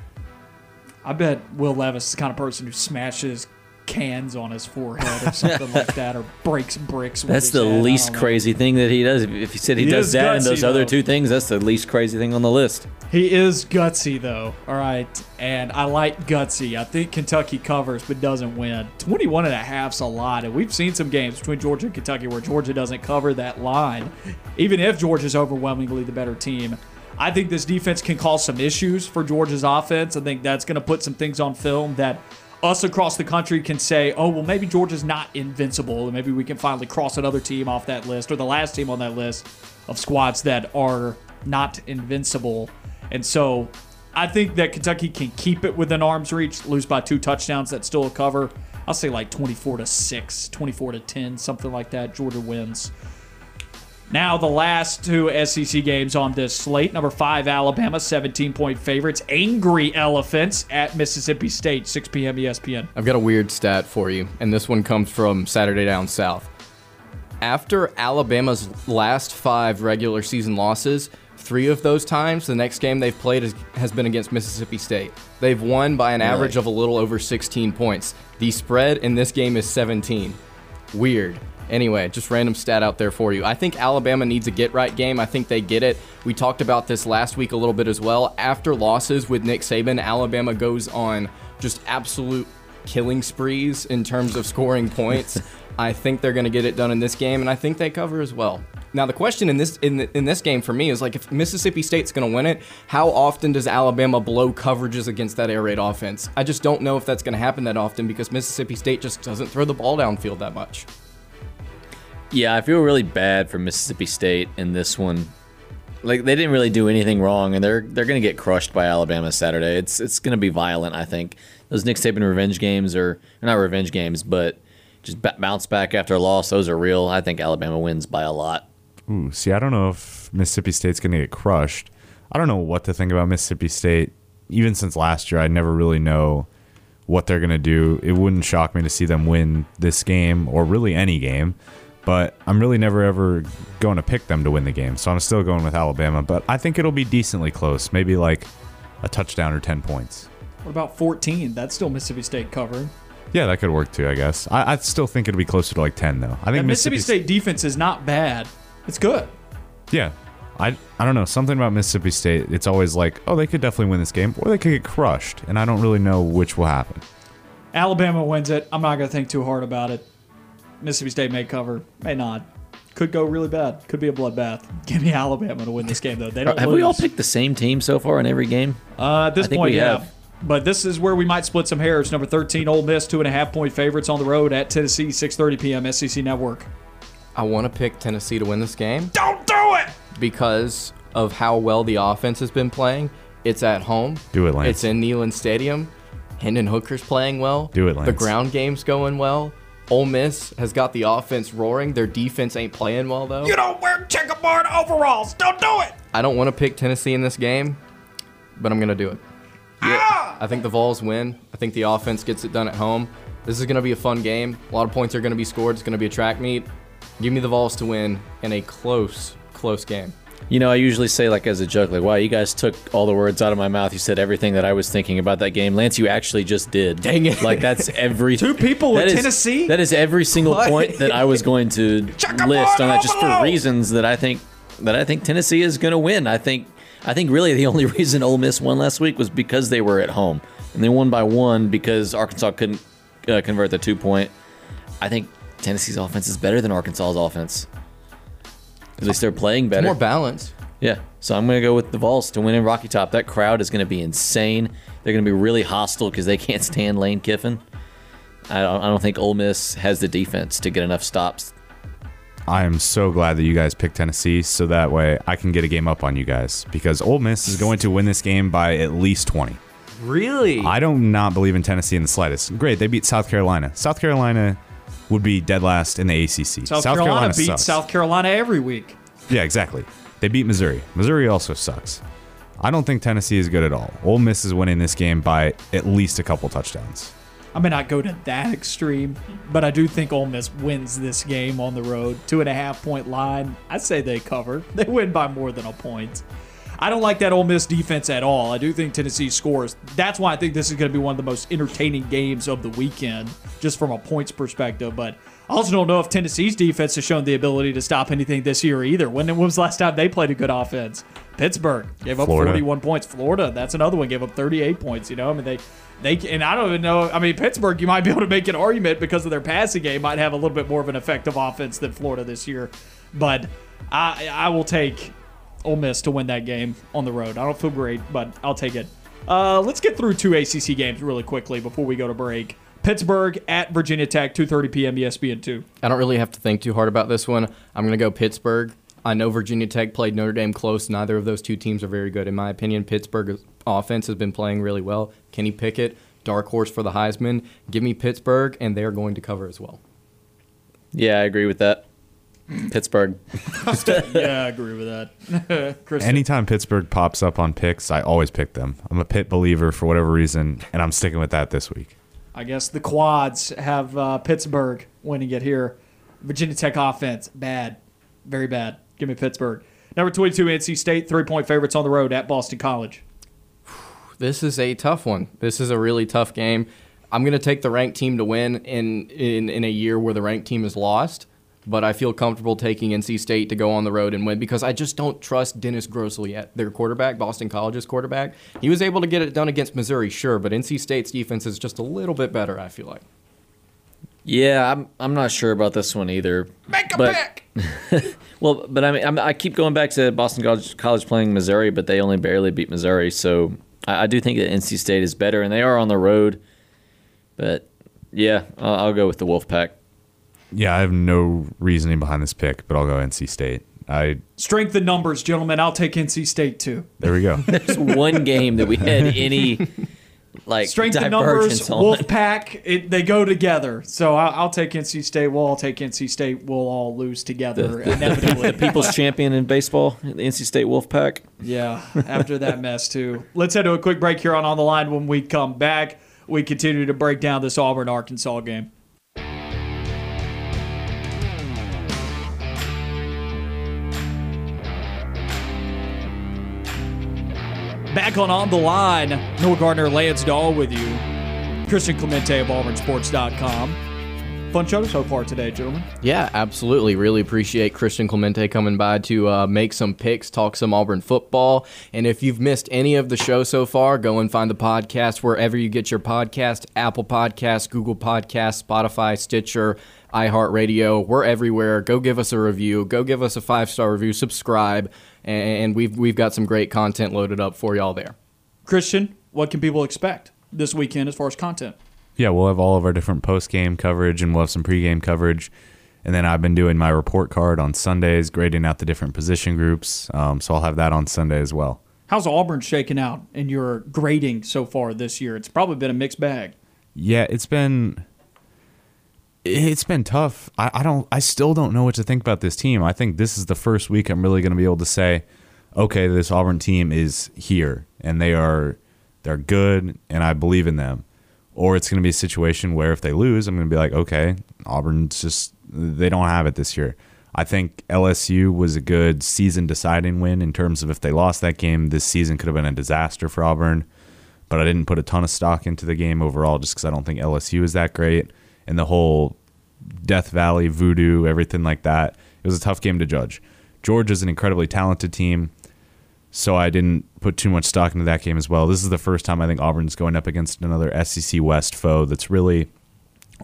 I bet Will Levis is the kind of person who smashes cans on his forehead or something like that, or breaks bricks. With
that's
his
the
head.
Least
don't know.
crazy thing that he does. If, if he said he,
He
does
is
that and
gutsy,
those other two things, that's the least crazy thing on the list.
He is gutsy though. All right, and I like gutsy. I think Kentucky covers but doesn't win. 21 and a half's a lot, and we've seen some games between Georgia and Kentucky where Georgia doesn't cover that line, even if Georgia's overwhelmingly the better team. I think this defense can cause some issues for Georgia's offense. I think that's going to put some things on film that us across the country can say, oh, well, maybe Georgia's not invincible, and maybe we can finally cross another team off that list or the last team on that list of squads that are not invincible. And so I think that Kentucky can keep it within arm's reach, lose by two touchdowns. That's still a cover. I'll say like 24 to 6, 24 to 10, something like that. Georgia wins. Now, the last two SEC games on this slate. Number five, Alabama, 17 point favorites. Angry Elephants at Mississippi State, 6 p.m. ESPN.
I've got a weird stat for you, and this one comes from Saturday Down South. After Alabama's last five regular season losses, three of those times, the next game they've played is, has been against Mississippi State. They've won by an average of a little over 16 points. The spread in this game is 17. Weird. Anyway, just random stat out there for you. I think Alabama needs a get right game. I think they get it. We talked about this last week a little bit as well. After losses with Nick Saban, Alabama goes on just absolute killing sprees in terms of scoring points. (laughs) I think they're going to get it done in this game, and I think they cover as well. Now the question in this in, the, in this game for me is like if Mississippi State's going to win it, how often does Alabama blow coverages against that air raid offense? I just don't know if that's going to happen that often because Mississippi State just doesn't throw the ball downfield that much.
Yeah, I feel really bad for Mississippi State in this one. Like they didn't really do anything wrong, and they're they're gonna get crushed by Alabama Saturday. It's it's gonna be violent. I think those Nick Saban revenge games are not revenge games, but just b- bounce back after a loss. Those are real. I think Alabama wins by a lot.
Ooh, see, I don't know if Mississippi State's to get crushed. I don't know what to think about Mississippi State. Even since last year, I never really know what they're to do. It wouldn't shock me to see them win this game or really any game, but I'm really never ever going to pick them to win the game. So I'm still going with Alabama, but I think it'll be decently close, maybe like a touchdown or 10 points.
What about 14? That's still Mississippi State covering.
Yeah, that could work too, I guess. I, I still think it'll be closer to like 10, though. I think
Mississippi
Mississippi
State defense is not bad. It's good.
Yeah. I, I don't know. Something about Mississippi State, it's always like, oh, they could definitely win this game, or they could get crushed. And I don't really know which will happen.
Alabama wins it. I'm not going to think too hard about it. Mississippi State may cover, may not. Could go really bad. Could be a bloodbath. (laughs) Give me Alabama to win this game, though. They don't
Have
lose.
we all picked the same team so far in every game?
Uh, at this
I
point,
we
yeah.
have.
But this is where we might split some hairs. Number 13, Ole Miss, two and a half point favorites on the road at Tennessee, 6:30 p.m. SEC Network.
I want to pick Tennessee to win this game
Don't do it.
because of how well the offense has been playing. It's at home.
Do it, Lance.
It's in Neyland Stadium. Hendon Hooker's playing well.
Do it, Lance.
The ground game's going well. Ole Miss has got the offense roaring. Their defense ain't playing well though.
You don't wear checkerboard overalls. Don't do it.
I don't want to pick Tennessee in this game, but I'm gonna do it.
Ah!
I think the Vols win. I think the offense gets it done at home. This is gonna be a fun game. A lot of points are gonna be scored. It's gonna be a track meet. Give me the Vols to win in a close, close game.
You know, I usually say like as a joke, like, "Wow, you guys took all the words out of my mouth. You said everything that I was thinking about that game." Lance, you actually just did.
Dang it.
Like that's (laughs) every
Two people with
is-
Tennessee?
That is every single
What?
point that I was going to (laughs) list on that, just for reasons that I think that I think Tennessee is going to win. I think I think really the only (laughs) reason Ole Miss won last week was because they were at home and they won by one because Arkansas couldn't uh, convert the two point. I think Tennessee's offense is better than Arkansas's offense. At least they're playing better.
More balanced.
Yeah. So I'm going to go with the Vols to win in Rocky Top. That crowd is going to be insane. They're going to be really hostile because they (laughs) can't stand Lane Kiffin. I don't, I don't think Ole Miss has the defense to get enough stops.
I am so glad that you guys picked Tennessee so that way I can get a game up on you guys because Ole Miss is going to win this game by at least 20.
Really?
I don't not believe in Tennessee in the slightest. Great, they beat South Carolina. South Carolina would be dead last in the ACC.
South, Carolina, beats
sucks.
South Carolina every week.
Yeah, exactly. They beat Missouri. Missouri also sucks. I don't think Tennessee is good at all. Ole Miss is winning this game by at least a couple touchdowns.
I may not go to that extreme, but I do think Ole Miss wins this game on the road. Two and a half point line. I say they cover. They win by more than a point. I don't like that Ole Miss defense at all. I do think Tennessee scores. That's why I think this is going to be one of the most entertaining games of the weekend, just from a points perspective. But I also don't know if Tennessee's defense has shown the ability to stop anything this year either. When, when was the last time they played a good offense? Pittsburgh gave up
Florida.
41 points. Florida, that's another one, gave up 38 points. You know, I mean, they, they, and I don't even know. I mean, Pittsburgh, you might be able to make an argument because of their passing game, might have a little bit more of an effective offense than Florida this year. But I, I will take Ole Miss to win that game on the road. I don't feel great, but I'll take it. Uh, let's get through two ACC games really quickly before we go to break. Pittsburgh at Virginia Tech, 2:30 p.m. ESPN two.
I don't really have to think too hard about this one. I'm going to go Pittsburgh. I know Virginia Tech played Notre Dame close. Neither of those two teams are very good. In my opinion, Pittsburgh's offense has been playing really well. Kenny Pickett, dark horse for the Heisman. Give me Pittsburgh, and they are going to cover as well.
Yeah, I agree with that. Pittsburgh. (laughs)
yeah, I agree with that. (laughs) Kristen.
Anytime Pittsburgh pops up on picks, I always pick them. I'm a Pitt believer for whatever reason, and I'm sticking with that this week.
I guess the quads have uh, Pittsburgh winning it here. Virginia Tech offense, bad. Very bad. Give me Pittsburgh. Number 22, NC State, three point favorites on the road at Boston College. (sighs)
This is a tough one. This is a really tough game. I'm going to take the ranked team to win in, in, in a year where the ranked team is lost. But I feel comfortable taking NC State to go on the road and win because I just don't trust Dennis Grosel yet. Their quarterback, Boston College's quarterback, he was able to get it done against Missouri, sure, but NC State's defense is just a little bit better. I feel like.
Yeah, I'm I'm not sure about this one either.
Make a
but,
pick. (laughs)
Well, but I mean, I'm, I keep going back to Boston College, College playing Missouri, but they only barely beat Missouri. So I, I do think that NC State is better, and they are on the road. But yeah, I'll, I'll go with the Wolfpack.
Yeah, I have no reasoning behind this pick, but I'll go NC State. I
Strength in numbers, gentlemen. I'll take NC State too.
there we go. (laughs)
There's one game that we had any like
Strength in numbers,
divergence on.
Wolfpack, it, they go together. So I'll, I'll take NC State. We'll all take NC State. We'll all lose together inevitably.
The people's champion in baseball, the NC State Wolfpack.
Yeah, after that mess too. Let's head to a quick break here on On the Line. When we come back, we continue to break down this Auburn Arkansas game. Back on On the Line, Noah Gardner, Lance Dawe with you. Christian Clemente of AuburnSports.com. Fun show so far today, gentlemen.
Yeah, absolutely. Really appreciate Christian Clemente coming by to uh, make some picks, talk some Auburn football. And if you've missed any of the show so far, go and find the podcast wherever you get your podcast Apple Podcasts, Google Podcasts, Spotify, Stitcher, iHeartRadio. We're everywhere. Go give us a review. Go give us a five star review. Subscribe. And we've, we've got some great content loaded up for y'all there.
Christian, what can people expect this weekend as far as content?
Yeah, we'll have all of our different post game coverage and we'll have some pregame coverage. And then I've been doing my report card on Sundays, grading out the different position groups. Um, so I'll have that on Sunday as well.
How's Auburn shaking out in your grading so far this year? It's probably been a mixed bag.
Yeah, it's been it's been tough. I, I don't I still don't know what to think about this team. I think this is the first week I'm really gonna be able to say, okay, this Auburn team is here and they are they're good and I believe in them. Or it's gonna be a situation where if they lose, I'm gonna be like, okay, Auburn's just they don't have it this year. I think LSU was a good season deciding win in terms of if they lost that game, this season could have been a disaster for Auburn. But I didn't put a ton of stock into the game overall just because I don't think LSU is that great. And the whole Death Valley, voodoo, everything like that. It was a tough game to judge. Georgia's an incredibly talented team, so I didn't put too much stock into that game as well. This is the first time I think Auburn's going up against another SEC West foe that's really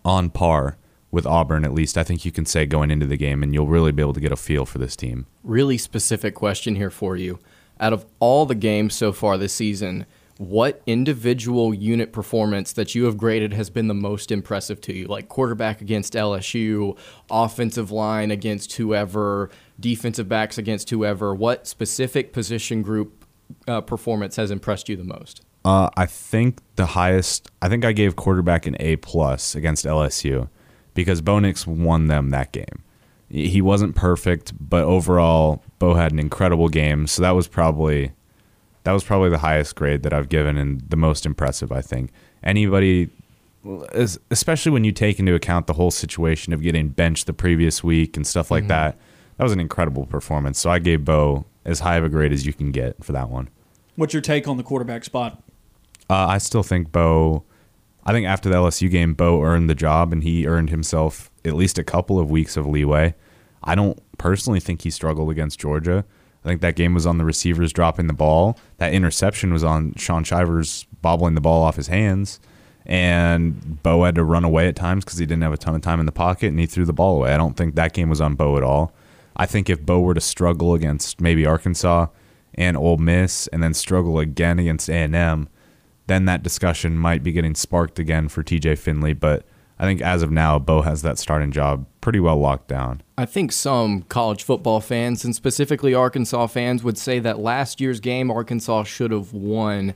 on par with Auburn, at least I think you can say going into the game, and you'll really be able to get a feel for this team.
Really specific question here for you. Out of all the games so far this season, what individual unit performance that you have graded has been the most impressive to you? Like quarterback against LSU, offensive line against whoever, defensive backs against whoever. What specific position group uh, performance has impressed you the most?
Uh, I think the highest. I think I gave quarterback an A plus against LSU because Bo Nix won them that game. He wasn't perfect, but overall, Bo had an incredible game. So that was probably that was probably the highest grade that I've given and the most impressive. I think anybody, especially when you take into account the whole situation of getting benched the previous week and stuff like mm-hmm. that, that was an incredible performance. So I gave Bo as high of a grade as you can get for that one.
What's your take on the quarterback spot?
Uh, I still think Bo. I think after the LSU game, Bo earned the job and he earned himself at least a couple of weeks of leeway. I don't personally think he struggled against Georgia. I think that game was on the receivers dropping the ball. That interception was on Shaun Shivers bobbling the ball off his hands. And Bo had to run away at times because he didn't have a ton of time in the pocket and he threw the ball away. I don't think that game was on Bo at all. I think if Bo were to struggle against maybe Arkansas and Ole Miss and then struggle again against A&M, then that discussion might be getting sparked again for TJ Finley. But I think as of now, Bo has that starting job pretty well locked down.
I think some college football fans, and specifically Arkansas fans, would say that last year's game Arkansas should have won.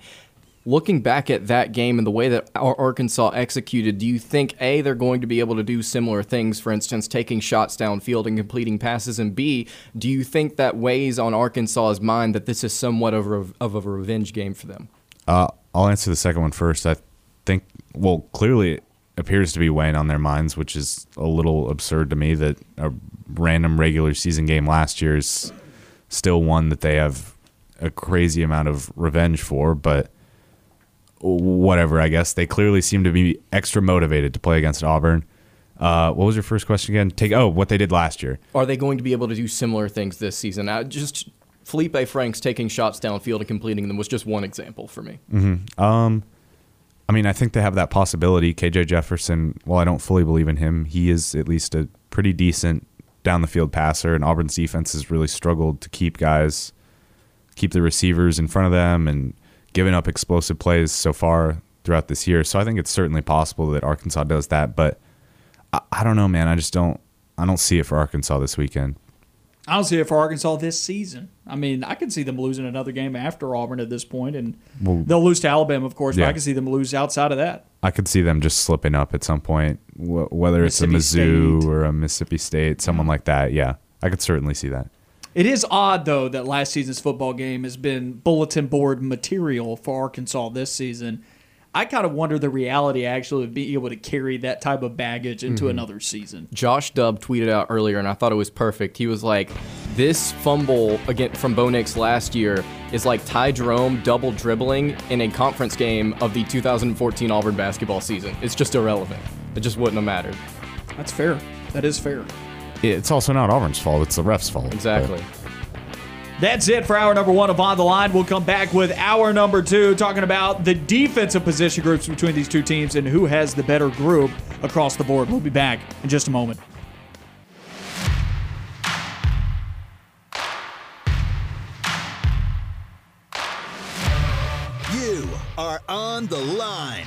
Looking back at that game and the way that Arkansas executed, do you think A, they're going to be able to do similar things, for instance, taking shots downfield and completing passes? And B, do you think that weighs on Arkansas's mind that this is somewhat of a, of a revenge game for them?
Uh, I'll answer the second one first. I think, well, clearly appears to be weighing on their minds, which is a little absurd to me that a random regular season game last year is still one that they have a crazy amount of revenge for, but whatever, I guess. They clearly seem to be extra motivated to play against Auburn. Uh, what was your first question again? Take oh, what they did last year.
Are they going to be able to do similar things this season? Uh, just Feleipe Franks taking shots downfield and completing them was just one example for me. Mm-hmm.
Um, I mean, I think they have that possibility. KJ Jefferson, while I don't fully believe in him, he is at least a pretty decent down the field passer, and Auburn's defense has really struggled to keep guys, keep the receivers in front of them, and giving up explosive plays so far throughout this year. So I think it's certainly possible that Arkansas does that, but I, I don't know, man. I just don't. I don't see it for Arkansas this weekend.
I don't see it for Arkansas this season. I mean, I can see them losing another game after Auburn at this point, and
Well-
they'll lose to Alabama, of course. But I can see them lose outside of that.
I could see them just slipping up at some point, whether it's a Mizzou
State.
or a Mississippi State, someone like that. Yeah, I could certainly see that.
It is odd, though, that last season's football game has been bulletin board material for Arkansas this season. I kind of wonder the reality actually of being able to carry that type of baggage into
Mm-hmm.
another season.
Josh Dubb tweeted out earlier, and I thought it was perfect. He was like, "This fumble again from Bo Nix last year is like Ty Jerome double dribbling in a conference game of the 2014 Auburn basketball season. It's just irrelevant. It just wouldn't have mattered."
That's fair. That is fair.
It's also not Auburn's fault; it's the refs' fault.
Exactly.
That's it for hour number one of On the Line. We'll come back with hour number two, talking about the defensive position groups between these two teams and who has the better group across the board. We'll be back in just a moment.
You are on the line.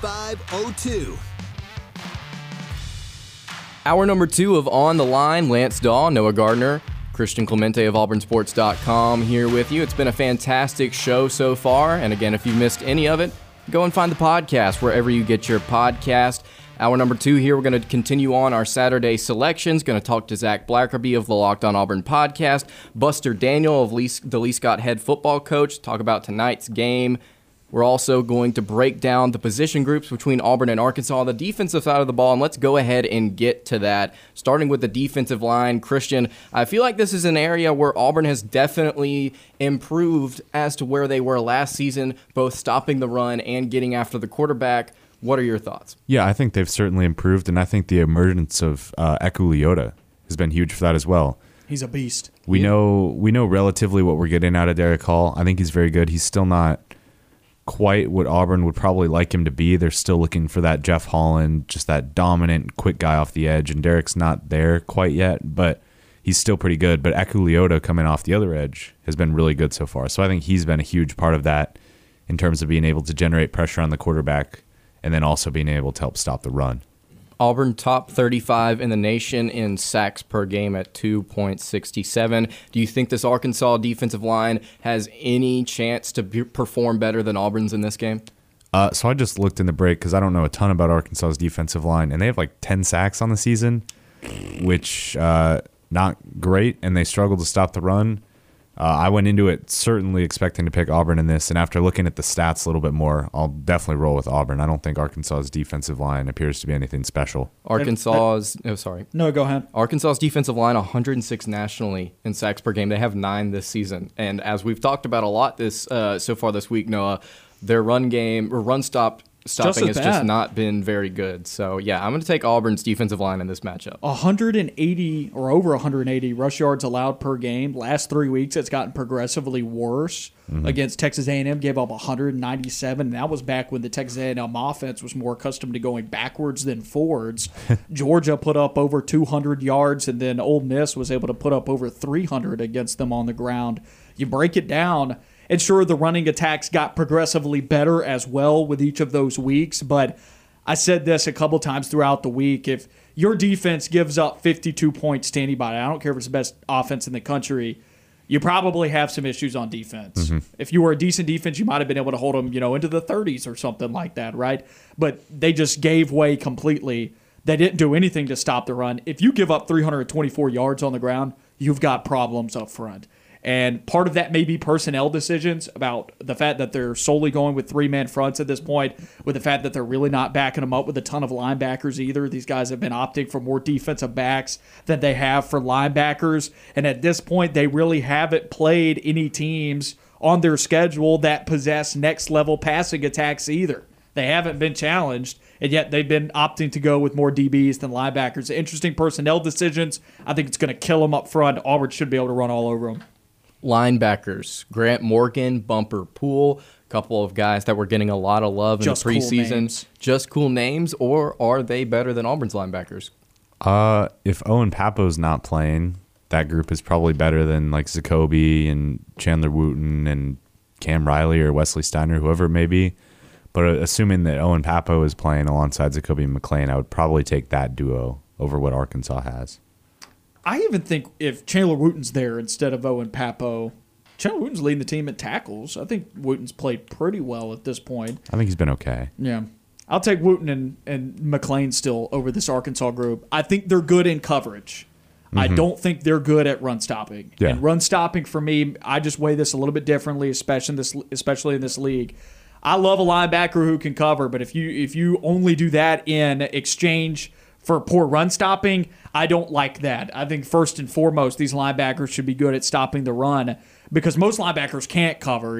888-382-7502.
Hour number two of On the Line, Lance Dawe, Noah Gardner, Christian Clemente of AuburnSports.com here with you. It's been a fantastic show so far. And again, if you missed any of it, go and find the podcast wherever you get your podcast. Hour number two here, we're going to continue on our Saturday selections. Going to talk to Zach Blackerby of the Locked On Auburn podcast, Buster Daniel of Lee, the Lee Scott head football coach, talk about tonight's game. We're also going to break down the position groups between Auburn and Arkansas on the defensive side of the ball, and let's go ahead and get to that. Starting with the defensive line, Christian, I feel like this is an area where Auburn has definitely improved as to where they were last season, both stopping the run and getting after the quarterback. What are your thoughts?
Yeah, I think they've certainly improved, and I think the emergence of uh, Eku Leota has been huge for that as well.
He's a beast.
We know we know relatively what we're getting out of Derick Hall. I think he's very good. He's still not quite what Auburn would probably like him to be. They're still looking for that Jeff Holland, just that dominant, quick guy off the edge, and Derick's not there quite yet, but he's still pretty good. But Eku Leota coming off the other edge has been really good so far. So I think he's been a huge part of that in terms of being able to generate pressure on the quarterback and then also being able to help stop the run.
Auburn top 35 in the nation in sacks per game at 2.67. Do you think this Arkansas defensive line has any chance to be, perform better than Auburn's in this game?
Uh, so I just looked in the break because I don't know a ton about Arkansas's defensive line, and they have like ten sacks on the season, which uh, not great, and they struggle to stop the run. Uh, I went into it certainly expecting to pick Auburn in this, and after looking at the stats a little bit more, I'll definitely roll with Auburn. I don't think Arkansas's defensive line appears to be anything special.
Arkansas's, oh, sorry.
No, go ahead.
Arkansas's defensive line 106 nationally in sacks per game. They have nine this season, and as we've talked about a lot this uh, so far this week, Noah, their run game or run stop stopping
as
has just not been very good. So yeah, I'm going to take Auburn's defensive line in this matchup.
180 or over 180 rush yards allowed per game. Last three weeks, it's gotten progressively worse. Mm-hmm. Against Texas A&M, gave up 197. And that was back when the Texas A&M offense was more accustomed to going backwards than forwards. (laughs) Georgia put up over 200 yards, and then Ole Miss was able to put up over 300 against them on the ground. You break it down, and sure, the running attacks got progressively better as well with each of those weeks, but I said this a couple times throughout the week. If your defense gives up 52 points to anybody, I don't care if it's the best offense in the country, you probably have some issues on defense. Mm-hmm. If you were a decent defense, you might have been able to hold them, you know, into the 30s or something like that, right? But they just gave way completely They didn't do anything to stop the run. If you give up 324 yards on the ground, you've got problems up front. And part of that may be personnel decisions about the fact that they're solely going with three man fronts at this point, with the fact that they're really not backing them up with a ton of linebackers either. These guys have been opting for more defensive backs than they have for linebackers. And at this point, they really haven't played any teams on their schedule that possess next level passing attacks either. They haven't been challenged, and yet they've been opting to go with more DBs than linebackers. Interesting personnel decisions. I think it's going to kill them up front. Auburn should be able to run all over them
linebackers Grant Morgan, Bumper Pool, a couple of guys that were getting a lot of love in
cool
the preseason.
names.
Just cool names, or are they better than Auburn's linebackers?
Uh, if Owen Pappoe's not playing, that group is probably better than like Zakoby and Chandler Wooten and Cam Riley or Wesley Steiner, whoever it may be. But uh, assuming that Owen Papo is playing alongside Zakoby and McClain, I would probably take that duo over what Arkansas has.
I even think if Chandler Wooten's there instead of Owen Pappoe, Chandler Wooten's leading the team in tackles. I think Wooten's played pretty well at this point.
I think he's been okay.
Yeah. I'll take Wooten and, and McClain still over this Arkansas group. I think they're good in coverage. I mm-hmm. don't think they're good at run stopping.
Yeah.
And run stopping for me, I just weigh this a little bit differently, especially in this especially in this league. I love a linebacker who can cover, but if you if you only do that in exchange for poor run stopping, I don't like that. I think first and foremost, these linebackers should be good at stopping the run because most linebackers can't cover.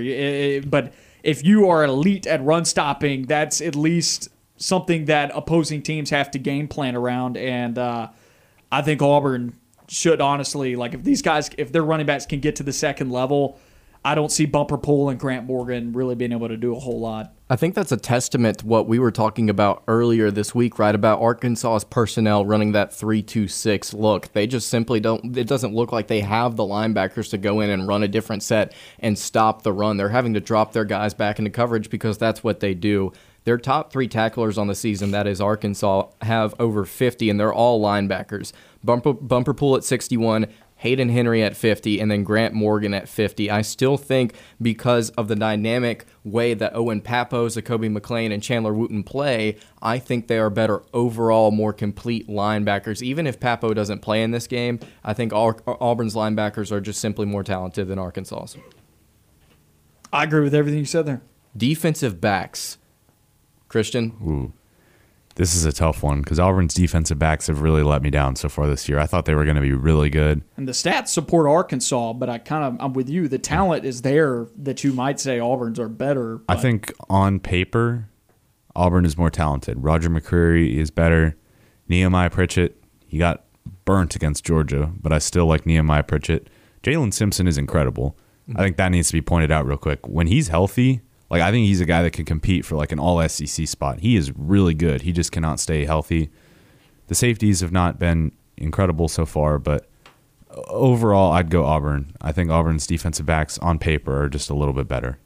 But if you are elite at run stopping, that's at least something that opposing teams have to game plan around. And uh, I think Auburn should honestly like if these guys if their running backs can get to the second level. I don't see Bumper Pool and Grant Morgan really being able to do a whole lot.
I think that's a testament to what we were talking about earlier this week, right? About Arkansas's personnel running that 3 2 6 look. They just simply don't, it doesn't look like they have the linebackers to go in and run a different set and stop the run. They're having to drop their guys back into coverage because that's what they do. Their top three tacklers on the season, that is Arkansas, have over 50, and they're all linebackers. Bumper, Bumper Pool at 61, Hayden Henry at 50, and then Grant Morgan at 50. I still think because of the dynamic way that Owen Pappoe, Zakoby McClain, and Chandler Wooten play, I think they are better overall, more complete linebackers. Even if Papo doesn't play in this game, I think Au- Auburn's linebackers are just simply more talented than Arkansas's.
I agree with everything you said there.
Defensive backs. Christian,
Ooh. This is a tough one because Auburn's defensive backs have really let me down so far this year. I thought they were going to be really good.
And the stats support Arkansas, but I kind of I'm with you. The talent is there that you might say Auburn's are better.
I think on paper, Auburn is more talented. Roger McCreary is better. Nehemiah Pritchett, he got burnt against Georgia, but I still like Nehemiah Pritchett. Jaylin Simpson is incredible. I mm-hmm. think that needs to be pointed out real quick. When he's healthy, like I think he's a guy that can compete for like an all SEC spot. He is really good. He just cannot stay healthy. The safeties have not been incredible so far, but overall, I'd go Auburn. I think Auburn's defensive backs on paper are just a little bit better.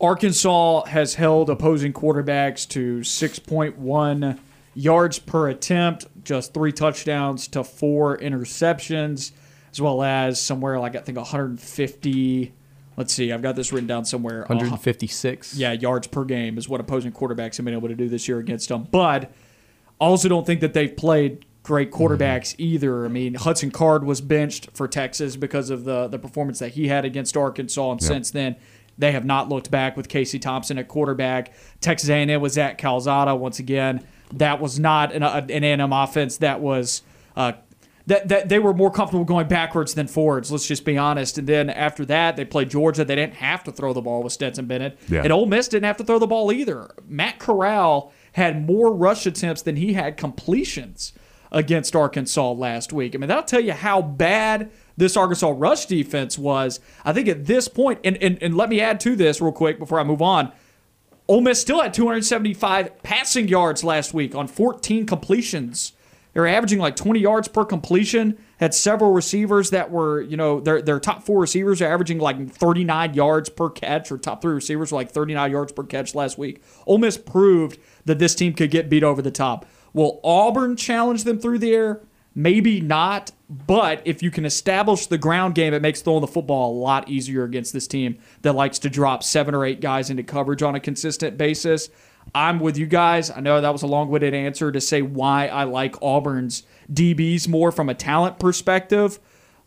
Arkansas has held opposing quarterbacks to 6.1 yards per attempt, just three touchdowns to four interceptions, as well as somewhere like I think 150. Let's see, I've got this written down somewhere.
156.
yeah, yards per game is what opposing quarterbacks have been able to do this year against them. But I also don't think that they've played great quarterbacks either. I mean, Hudson Card was benched for Texas because of the the performance that he had against Arkansas, and since then they have not looked back with Casey Thompson at quarterback. Texas A&M was at Calzada once again. That was not an, an A&M offense that was. Uh, that, that they were more comfortable going backwards than forwards. Let's just be honest. And then after that, they played Georgia. They didn't have to throw the ball with Stetson Bennett,
Yeah.
and Ole Miss didn't have to throw the ball either. Matt Corral had more rush attempts than he had completions against Arkansas last week. I mean, that'll tell you how bad this Arkansas rush defense was. I think at this point, and, and, and let me add to this real quick before I move on. Ole Miss still had 275 passing yards last week on 14 completions. They're averaging like 20 yards per completion. Had several receivers that were, you know, their their top four receivers are averaging like 39 yards per catch, or top three receivers were like 39 yards per catch last week. Ole Miss proved that this team could get beat over the top. Will Auburn challenge them through the air? Maybe not, but if you can establish the ground game, it makes throwing the football a lot easier against this team that likes to drop seven or eight guys into coverage on a consistent basis. I'm with you guys. I know that was a long winded answer to say why I like Auburn's DBs more from a talent perspective.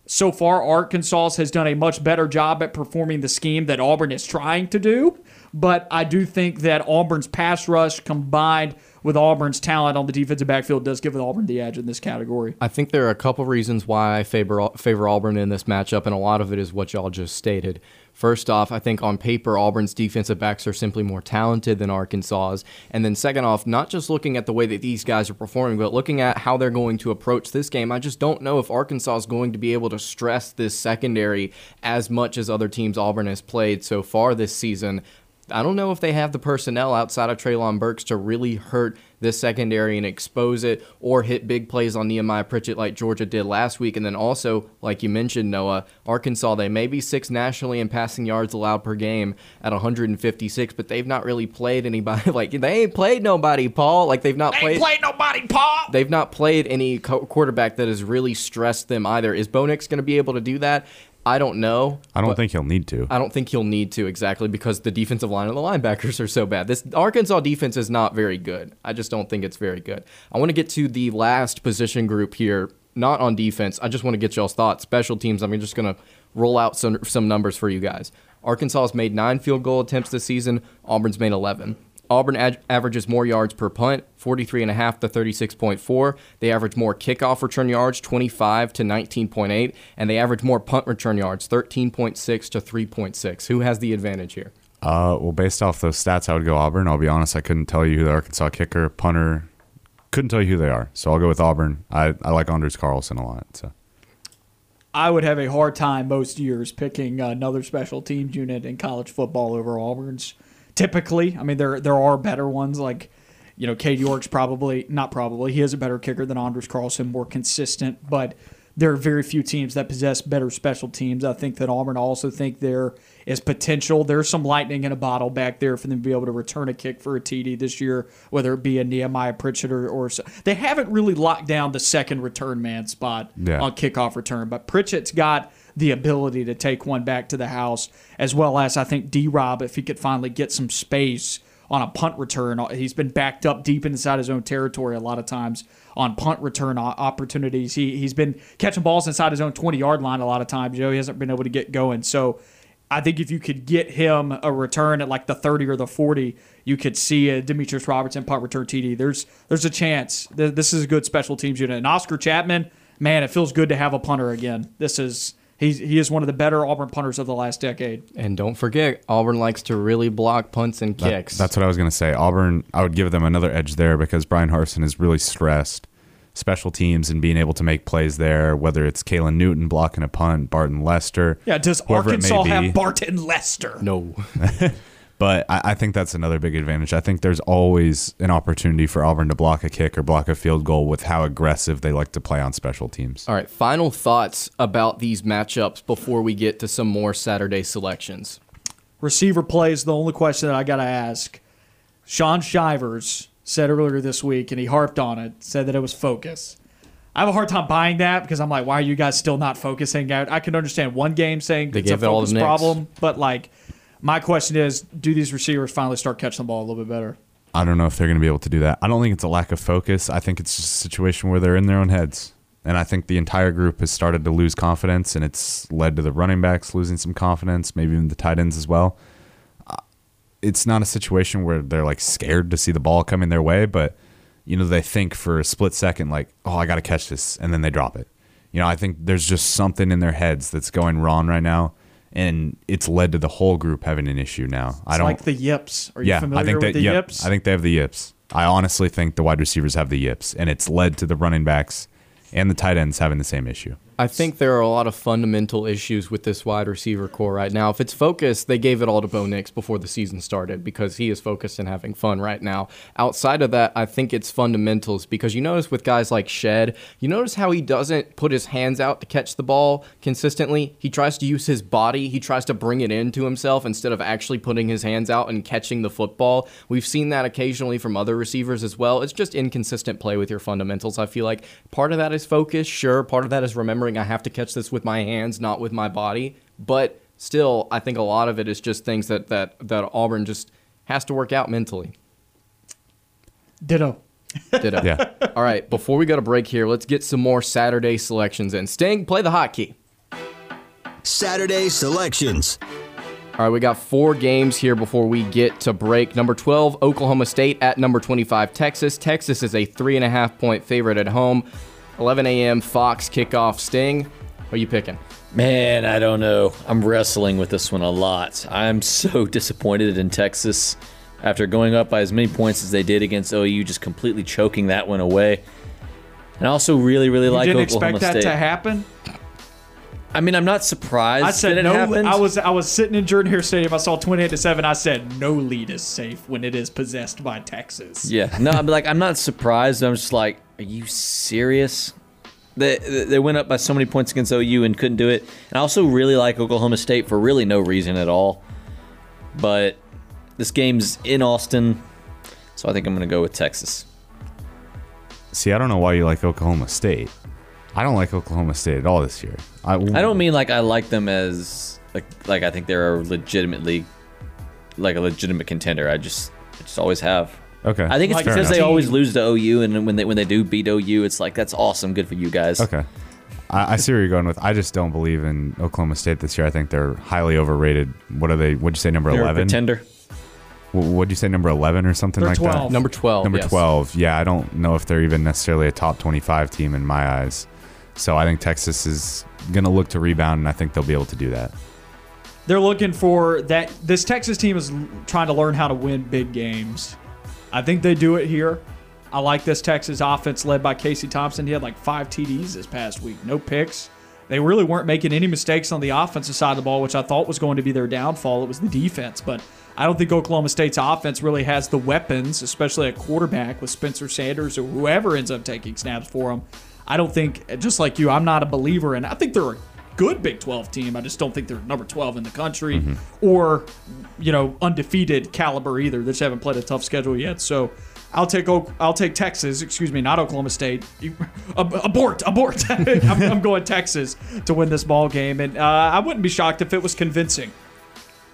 So far, Arkansas has done a much better job at performing the scheme that Auburn is trying to do. But I do think that Auburn's pass rush combined with Auburn's talent on the defensive backfield does give Auburn the edge in this category.
I think there are a couple reasons why I favor favor Auburn in this matchup, and a lot of it is what y'all just stated. First off, I think on paper, Auburn's defensive backs are simply more talented than Arkansas's. And then, second off, not just looking at the way that these guys are performing, but looking at how they're going to approach this game, I just don't know if Arkansas is going to be able to stress this secondary as much as other teams Auburn has played so far this season. I don't know if they have the personnel outside of Treylon Burks to really hurt this secondary and expose it or hit big plays on Nehemiah Pritchett like Georgia did last week. And then also, like you mentioned, Noah, Arkansas, they may be sixth nationally in passing yards allowed per game at 156, but they've not really played anybody. (laughs) Like, they ain't played nobody, Paul. Like, they've not
They
played.
played nobody, Paul.
They've not played any co- quarterback that has really stressed them either. Is Bo Nix going to be able to do that? I don't know.
I don't think he'll need to.
I don't think he'll need to exactly because the defensive line and the linebackers are so bad. This Arkansas defense is not very good. I just don't think it's very good. I want to get to the last position group here, not on defense. I just want to get y'all's thoughts. Special teams. I'm just going to roll out some some numbers for you guys. Arkansas has made nine field goal attempts this season. Auburn's made 11. Auburn ad- averages more yards per punt, 43.5 to 36.4. They average more kickoff return yards, 25 to 19.8. And they average more punt return yards, 13.6 to 3.6. Who has the advantage here?
Uh, well, based off those stats, I would go Auburn. I'll be honest, I couldn't tell you who the Arkansas kicker, punter, couldn't tell you who they are. So I'll go with Auburn. I, I like Anders Carlson a lot. So
I would have a hard time most years picking another special teams unit in college football over Auburn's. Typically, I mean there there are better ones like you know Cade York's probably not probably he is a better kicker than Anders Carlson, more consistent, but there are very few teams that possess better special teams. I think that Auburn I also think there is potential. There's some lightning in a bottle back there for them to be able to return a kick for a TD this year, whether it be a Nehemiah Pritchett or, or so. they haven't really locked down the second return man spot
Yeah.
on kickoff return. But Pritchett's got the ability to take one back to the house, as well as I think D Rob, if he could finally get some space on a punt return. He's been backed up deep inside his own territory a lot of times on punt return opportunities. He, he's been catching balls inside his own 20 yard line a lot of times. You know, he hasn't been able to get going. So I think if you could get him a return at like the 30 or the 40, you could see a Demetrius Robertson punt return TD. There's there's a chance. This is a good special teams unit. And Oscar Chapman, man, it feels good to have a punter again. This is he's he is one of the better Auburn punters of the last decade.
And don't forget, Auburn likes to really block punts and
that-
kicks.
that's what I was going to say. Auburn, I would give them another edge there because Bryan Harsin is really stressed special teams and being able to make plays there, whether it's Kalen Newton blocking a punt, Barton Lester.
Yeah, does
whoever it may
Arkansas have Barton Lester?
no. (laughs) (laughs)
But I, I think that's another big advantage. I think there's always an opportunity for Auburn to block a kick or block a field goal with how aggressive they like to play on special teams.
All right, final thoughts about these matchups before we get to some more Saturday selections.
receiver play is the only question that I got to ask. Shaun Shivers said earlier this week, and he harped on it, said that it was focus. I have a hard time buying that because I'm like, why are you guys still not focusing out? I can understand one game saying
They
it's a
gave it all to
focus problem, but like, my question is, do these receivers finally start catching the ball a little bit better?
I don't know if they're going to be able to do that. I don't think it's a lack of focus. I think it's just a situation where they're in their own heads. And I think the entire group has started to lose confidence, and it's led to the running backs losing some confidence, maybe even the tight ends as well. Uh, It's not a situation where they're like scared to see the ball coming their way, but you know they think for a split second like, "Oh, I got to catch this," and then they drop it. You know, I think there's just something in their heads that's going wrong right now, and it's led to the whole group having an issue now. I don't
like the yips. Are you
yeah,
familiar
I think
with the
yep,
yips?
I think they have the yips. I honestly think the wide receivers have the yips, and it's led to the running backs and the tight ends having the same issue.
I think there are a lot of fundamental issues with this wide receiver corps right now. If it's focused, they gave it all to Bo Nix before the season started because he is focused and having fun right now. Outside of that, I think it's fundamentals because you notice with guys like Shed, you notice how he doesn't put his hands out to catch the ball consistently. He tries to use his body, he tries to bring it into himself instead of actually putting his hands out and catching the football. We've seen that occasionally from other receivers as well. It's just inconsistent play with your fundamentals. I feel like part of that is focus, sure. Part of that is remembering I have to catch this with my hands, not with my body. But still, I think a lot of it is just things that that that Auburn just has to work out mentally.
Ditto.
Ditto. (laughs)
Yeah.
All right, before we go to break here, let's get some more Saturday selections in. Sting, play the hotkey.
Saturday selections.
All right, we got four games here before we get to break. Number 12, Oklahoma State at number 25, Texas. Texas is a three and a half point favorite at home. 11 a.m. Fox kickoff. Sting, who are you picking?
Man, I don't know. I'm wrestling with this one a lot. I'm so (laughs) disappointed in Texas after going up by as many points as they did against OU, just completely choking that one away. And I also really, really
You
like
didn't
Oklahoma
expect that
State.
to happen.
I mean, I'm not surprised
I said
that it
no.
happened.
I was I was sitting in Jordan Hare Stadium. I saw 28 to seven. I said no lead is safe when it is possessed by Texas.
Yeah, no, I'm like I'm not surprised. I'm just like, are you serious? They they went up by so many points against OU and couldn't do it. And I also really like Oklahoma State for really no reason at all. But this game's in Austin, so I think I'm going to go with Texas.
See, I don't know why you like Oklahoma State. I don't like Oklahoma State at all this year. I,
I don't mean like I like them as like like I think they're a legitimately like a legitimate contender. I just I just always have.
Okay.
I think it's
Like
because
the
they always lose to OU, and when they when they do beat OU, it's like that's awesome, good for you guys.
Okay. I, I see where you're going with. I just don't believe in Oklahoma State this year. I think they're highly overrated. What are they? What'd you say? Number
They're a
eleven?
pretender.
What'd you say? Number eleven or something
They're
like
12.
that?
Number 12.
Number
yes.
12. Yeah, I don't know if they're even necessarily a top 25 team in my eyes. So I think Texas is going to look to rebound, and I think they'll be able to do that.
They're looking for that. This Texas team is l- trying to learn how to win big games. I think they do it here. I like this Texas offense led by Casey Thompson. He had like five TDs this past week, no picks. They really weren't making any mistakes on the offensive side of the ball, which I thought was going to be their downfall. It was the defense, but I don't think Oklahoma State's offense really has the weapons, especially at quarterback with Spencer Sanders or whoever ends up taking snaps for them. I don't think, just like you, I'm not a believer in. I think they're a good Big 12 team. I just don't think they're number 12 in the country or, you know, undefeated caliber either. They just haven't played a tough schedule yet. So I'll take Oak, I'll take Texas. Excuse me, not Oklahoma State. (laughs) Abort, abort. (laughs) I'm, I'm going Texas to win this ball game, and uh, I wouldn't be shocked if it was convincing.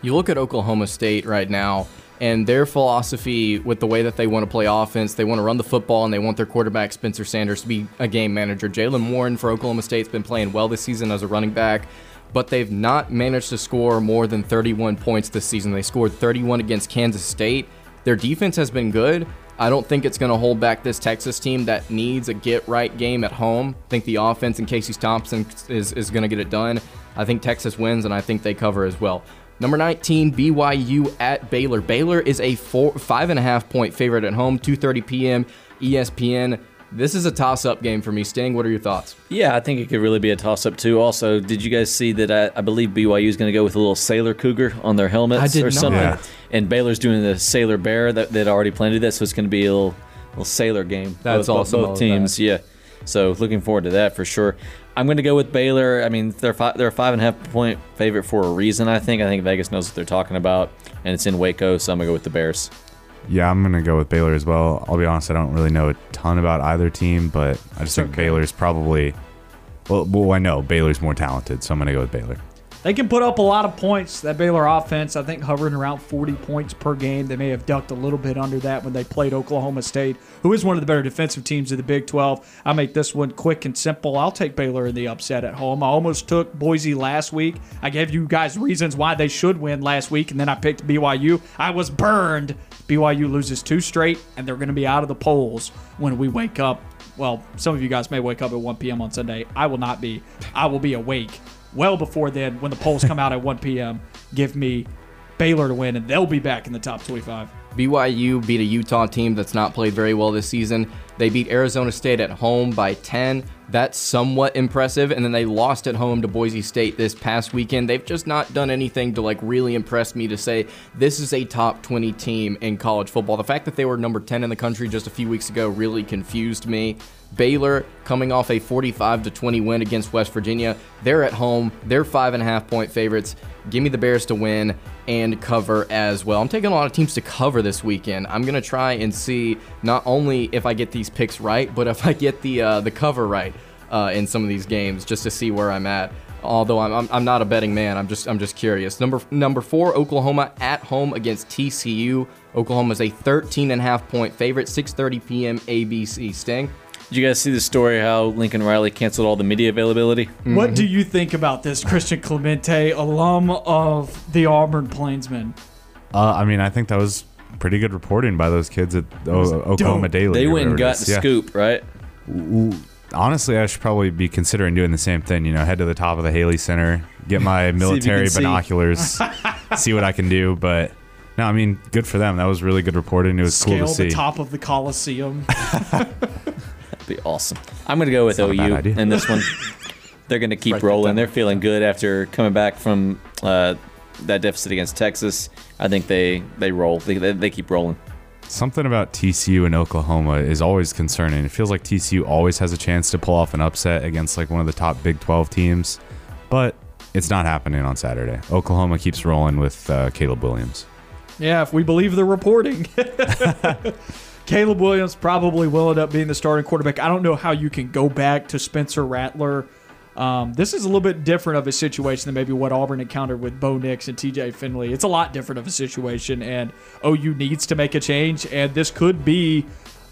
You look at Oklahoma State right now, and their philosophy with the way that they want to play offense, they want to run the football, and they want their quarterback Spencer Sanders to be a game manager. Jaylen Warren for Oklahoma State's been playing well this season as a running back, but they've not managed to score more than 31 points this season. They scored 31 against Kansas State. Their defense has been good. I don't think it's going to hold back this Texas team that needs a get right game at home. I think the offense and Casey Thompson is, is going to get it done. I think Texas wins, and I think they cover as well. Number 19, BYU at Baylor. Baylor is a four, five and a half point favorite at home, 2:30 p.m. ESPN. This is a toss-up game for me. Sting, what are your thoughts?
Yeah, I think it could really be a toss up too. Also, did you guys see that I, I believe BYU is going to go with a little Sailor Cougar on their helmets
I did
or
not.
something?
Yeah.
And Baylor's doing the Sailor Bear that that already planned to do that, so it's going to be a little little Sailor game.
That's
both,
awesome. I
Both teams,
that.
yeah. So looking forward to that for sure. I'm going to go with Baylor. I mean, they're five, they're a five and a half point favorite for a reason. I think. I think Vegas knows what they're talking about, and it's in Waco, so I'm going to go with the Bears.
Yeah, I'm going to go with Baylor as well. I'll be honest, I don't really know a ton about either team, but I just think
okay.
Baylor's probably. Well, well, I know Baylor's more talented, so I'm going to go with Baylor.
They can put up a lot of points. That Baylor offense, I think, hovering around 40 points per game. They may have ducked a little bit under that when they played Oklahoma State, who is one of the better defensive teams of the Big 12. I make this one quick and simple. I'll take Baylor in the upset at home. I almost took Boise last week. I gave you guys reasons why they should win last week, and then I picked BYU. I was burned. BYU loses two straight, and they're going to be out of the polls when we wake up. Well, some of you guys may wake up at 1 p.m. on Sunday. I will not be. I will be awake well before then when the polls come out at 1 p.m. Give me Baylor to win, and they'll be back in the top 25.
BYU beat a Utah team that's not played very well this season. They beat Arizona State at home by 10. That's somewhat impressive. And then they lost at home to Boise State this past weekend. They've just not done anything to like really impress me to say this is a top 20 team in college football. The fact that they were number 10 in the country just a few weeks ago really confused me. Baylor coming off a 45 to 20 win against West Virginia. They're at home. They're five and a half point favorites. Give me the Bears to win and cover as well. I'm taking a lot of teams to cover this weekend. I'm gonna try and see not only if I get these picks right, but if I get the uh, the cover right uh, in some of these games, just to see where I'm at. Although I'm, I'm, I'm not a betting man, I'm just I'm just curious. Number number four, Oklahoma at home against TCU. Oklahoma's a 13 and a half point favorite. 6:30 p.m. ABC. Sting.
Did you guys see the story how Lincoln Riley canceled all the media availability?
What do you think about this, Christian Clemente, alum of the Auburn Plainsmen?
Uh, I mean, I think that was pretty good reporting by those kids at o- Oklahoma
dope.
Daily.
They went and got the
Yeah.
scoop, right?
Honestly, I should probably be considering doing the same thing. You know, head to the top of the Haley Center, get my (laughs) military
see.
binoculars, (laughs) see what I can do. But no, I mean, good for them. That was really good reporting. It was
Scale
cool to see.
the top of the Coliseum. (laughs)
That'd be awesome. I'm going to go with
not
OU
idea.
in this one. (laughs) They're going to keep
Write that
rolling. They're feeling good after coming back from uh, that deficit against Texas. I think they they roll. They, they, they keep rolling.
Something about TCU and Oklahoma is always concerning. It feels like TCU always has a chance to pull off an upset against like one of the top Big 12 teams, but it's not happening on Saturday. Oklahoma keeps rolling with uh, Caleb Williams.
Yeah, if we believe the reporting. (laughs) (laughs) Caleb Williams probably will end up being the starting quarterback. I don't know how you can go back to Spencer Rattler. Um, this is a little bit different of a situation than maybe what Auburn encountered with Bo Nix and TJ Finley. It's a lot different of a situation, and OU needs to make a change, and this could be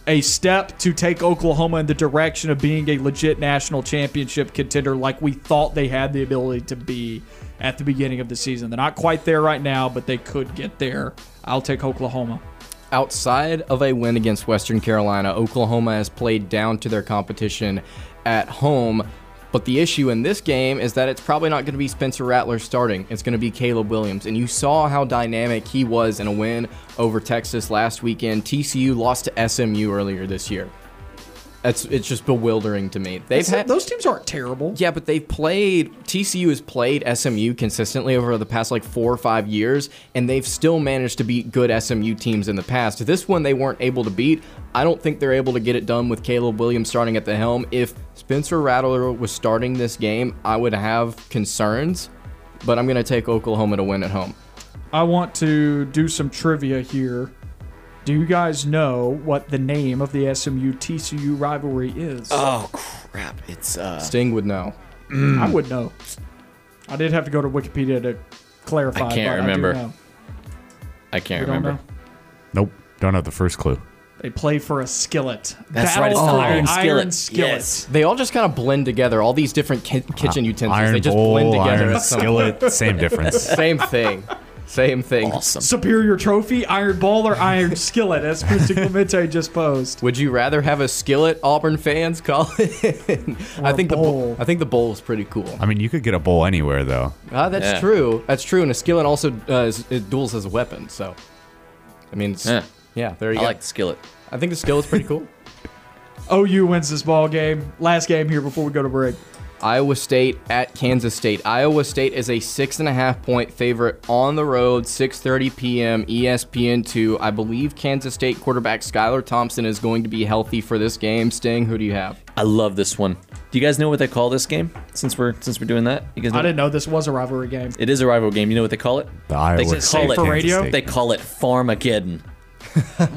a step to take Oklahoma in the direction of being a legit national championship contender like we thought they had the ability to be at the beginning of the season. They're not quite there right now, but they could get there. I'll take Oklahoma.
Outside of a win against Western Carolina, Oklahoma has played down to their competition at home. But the issue in this game is that it's probably not going to be Spencer Rattler starting. It's going to be Caleb Williams. And you saw how dynamic he was in a win over Texas last weekend. TCU lost to SMU earlier this year. That's it's just bewildering to me. They've had
those teams aren't terrible.
yeah, but they've played TCU has played SMU consistently over the past like four or five years, and they've still managed to beat good SMU teams in the past. This one they weren't able to beat. I don't think they're able to get it done with Caleb Williams starting at the helm. If Spencer Rattler was starting this game, I would have concerns, but I'm gonna take Oklahoma to win at home.
I want to do some trivia here. Do you guys know what the name of the SMU TCU rivalry is?
Oh crap! It's uh,
Sting would know. Mm.
I mm. would know. I did have to go to Wikipedia to clarify.
I can't
but
remember.
I do know.
I can't
You don't
remember.
know?
Nope, don't have the first clue.
They play for a skillet.
That's
Battle
right, it's the
of
iron skillet.
skillet.
Yes.
They all just kind of blend together. All these different ki- kitchen uh, utensils,
Iron
they just
bowl,
blend together.
iron
at some
skillet, same difference. (laughs)
Same thing. Same thing.
Awesome.
Superior trophy, iron ball, or iron skillet, as Christian Clemente just posed.
Would you rather have a skillet, Auburn fans? Call it. I think the
bowl.
bowl. I think the bowl is pretty cool.
I mean, you could get a bowl anywhere though.
Ah, that's
Yeah.
true. That's true. And a skillet also uh, is, it duels as a weapon. So, I mean, it's,
Yeah.
yeah. There you
I
go.
like the skillet.
I think the skillet's pretty cool. (laughs)
OU wins this ball game. Last game here before we go to break.
Iowa State at Kansas State. Iowa State is a six and a half point favorite on the road, 6:30 p.m. ESPN two. I believe Kansas State quarterback Skylar Thompson is going to be healthy for this game. Sting, who do you have?
I love this one. Do you guys know what they call this game? Since we're since we're doing that, you guys
I didn't know this was a rivalry game.
it is a rivalry game. You know what they call it?
The Iowa
just
State
call it-
for radio?
State.
They call it Farmageddon. (laughs)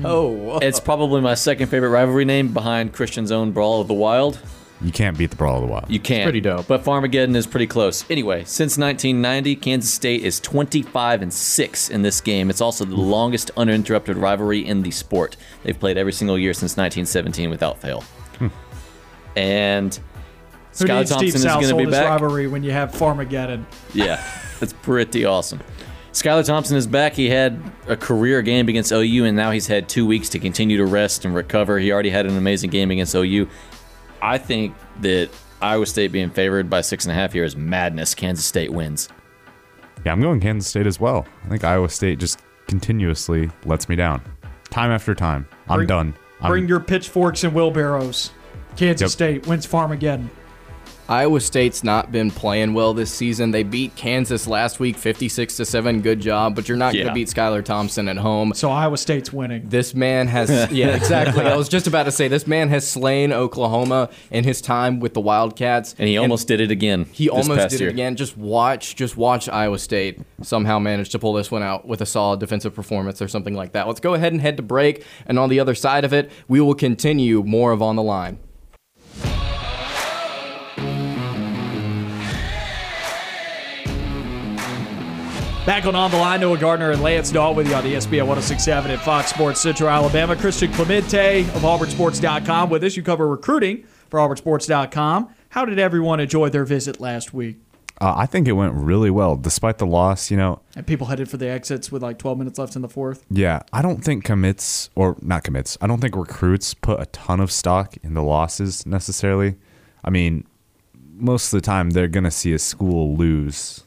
Oh,
It's probably my second favorite rivalry name behind Christian's own Brawl of the Wild.
You can't beat the Brawl of the Wild.
You can't.
pretty dope.
But Farmageddon is pretty close. Anyway, since 1990, Kansas State is 25 and 6 in this game. It's also the longest uninterrupted rivalry in the sport. They've played every single year since 1917 without fail. Hmm. And
Who
Skylar
needs Steve
Thompson is going to be
oldest
back.
rivalry when you have Farmageddon? (laughs)
Yeah, that's pretty awesome. Skylar Thompson is back. He had a career game against OU, and now he's had two weeks to continue to rest and recover. He already had an amazing game against OU. I think that Iowa State being favored by six and a half here is madness. Kansas State wins.
Yeah, I'm going Kansas State as well. I think Iowa State just continuously lets me down, time after time. I'm
Bring-
done. I'm,
Bring your pitchforks and wheelbarrows. Kansas
Yep.
State wins Farmageddon.
Iowa State's not been playing well this season. They beat Kansas last week 56 to 7. Good job, but you're not going to beat Skylar Thompson at home.
So Iowa State's winning.
This man has (laughs) yeah, exactly. I was just about to say this man has slain Oklahoma in his time with the Wildcats
And he almost did it again.
he
this
almost
past
did
year.
it again. Just watch, just watch Iowa State somehow manage to pull this one out with a solid defensive performance or something like that. Let's go ahead and head to break, and on the other side of it, we will continue more of on the line.
Back on On the Line, Noah Gardner and Lance Dawe with you on ESPN 1067 at Fox Sports Central Alabama. Christian Clemente of AuburnSports.com with us. You cover recruiting for AuburnSports.com. How did everyone enjoy their visit last week?
Uh, I think it went really well, despite the loss. You know,
And people headed for the exits with like 12 minutes left in the fourth.
yeah, I don't think commits or not commits. I don't think recruits put a ton of stock in the losses necessarily. I mean, most of the time they're gonna see a school lose,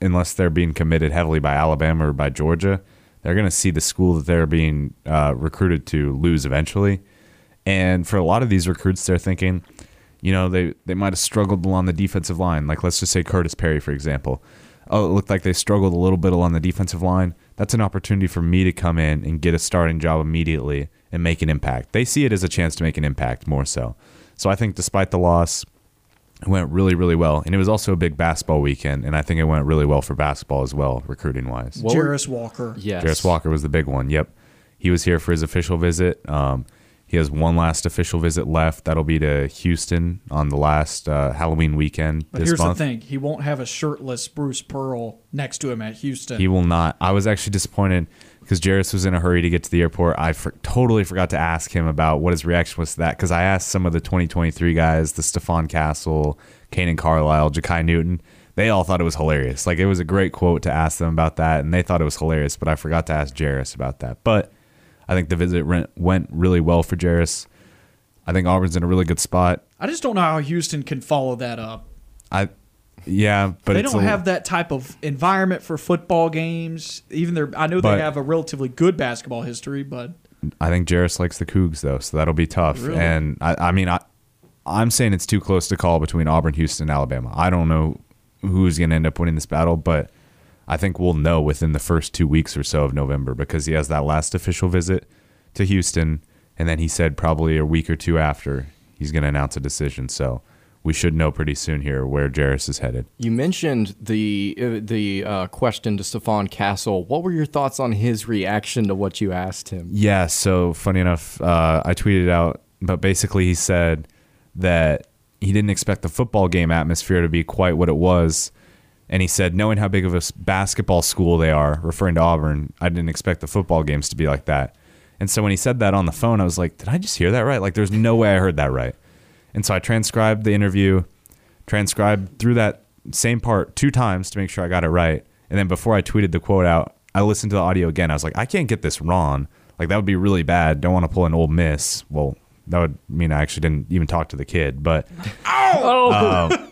unless they're being committed heavily by Alabama or by Georgia. They're gonna see the school that they're being uh, recruited to lose eventually. And for a lot of these recruits, they're thinking, you know, they, they might have struggled along the defensive line. Like, let's just say Curtis Perry, for example. Oh, it looked like they struggled a little bit along the defensive line. That's an opportunity for me to come in and get a starting job immediately and make an impact. They see it as a chance to make an impact more so. So I think despite the loss, it went really, really well. And it was also a big basketball weekend. And I think it went really well for basketball as well, recruiting wise.
What
Jarace Walker.
Yes.
Jarace Walker was the big one. Yep, he was here for his official visit. Um, he has one last official visit left. That'll be to Houston on the last uh, Halloween weekend
But
this
here's
month.
the thing he won't have a shirtless Bruce Pearl next to him at Houston.
He will not. I was actually disappointed because Jarace was in a hurry to get to the airport. I for, totally forgot to ask him about what his reaction was to that because I asked some of the 2023 guys, the Stephon Castle, Kanaan Carlyle, Ja'Kai Newton. They all thought it was hilarious. Like it was a great quote to ask them about that, and they thought it was hilarious. But I forgot to ask Jarace about that. But I think the visit went, went really well for Jarace. I think Auburn's in a really good spot.
I just don't know how Houston can follow that up.
I, yeah, but
they don't
a-
have that type of environment for football games. Even their, I know
But-
they have a relatively good basketball history, but
I think Jarace likes the Cougs though, so that'll be tough.
Really?
And I, I mean, I, I'm saying it's too close to call between Auburn, Houston, and Alabama. I don't know who's going to end up winning this battle, but I think we'll know within the first two weeks or so of November because he has that last official visit to Houston, and then he said probably a week or two after he's going to announce a decision. So we should know pretty soon here where Jarace is headed.
You mentioned the uh, the uh, question to Stephon Castle. What were your thoughts on his reaction to what you asked him?
Yeah, so funny enough, uh, I tweeted out, but basically he said that he didn't expect the football game atmosphere to be quite what it was. And he said, knowing how big of a basketball school they are, referring to Auburn, I didn't expect the football games to be like that. And so when he said that on the phone, I was like, did I just hear that right? Like, there's no way I heard that right. And so I transcribed the interview, transcribed through that same part two times to make sure I got it right. And then before I tweeted the quote out, I listened to the audio again. I was like, I can't get this wrong. Like, that would be really bad. Don't want to pull an Ole Miss. Well, that would mean I actually didn't even talk to the kid. But (laughs) oh, (laughs) um,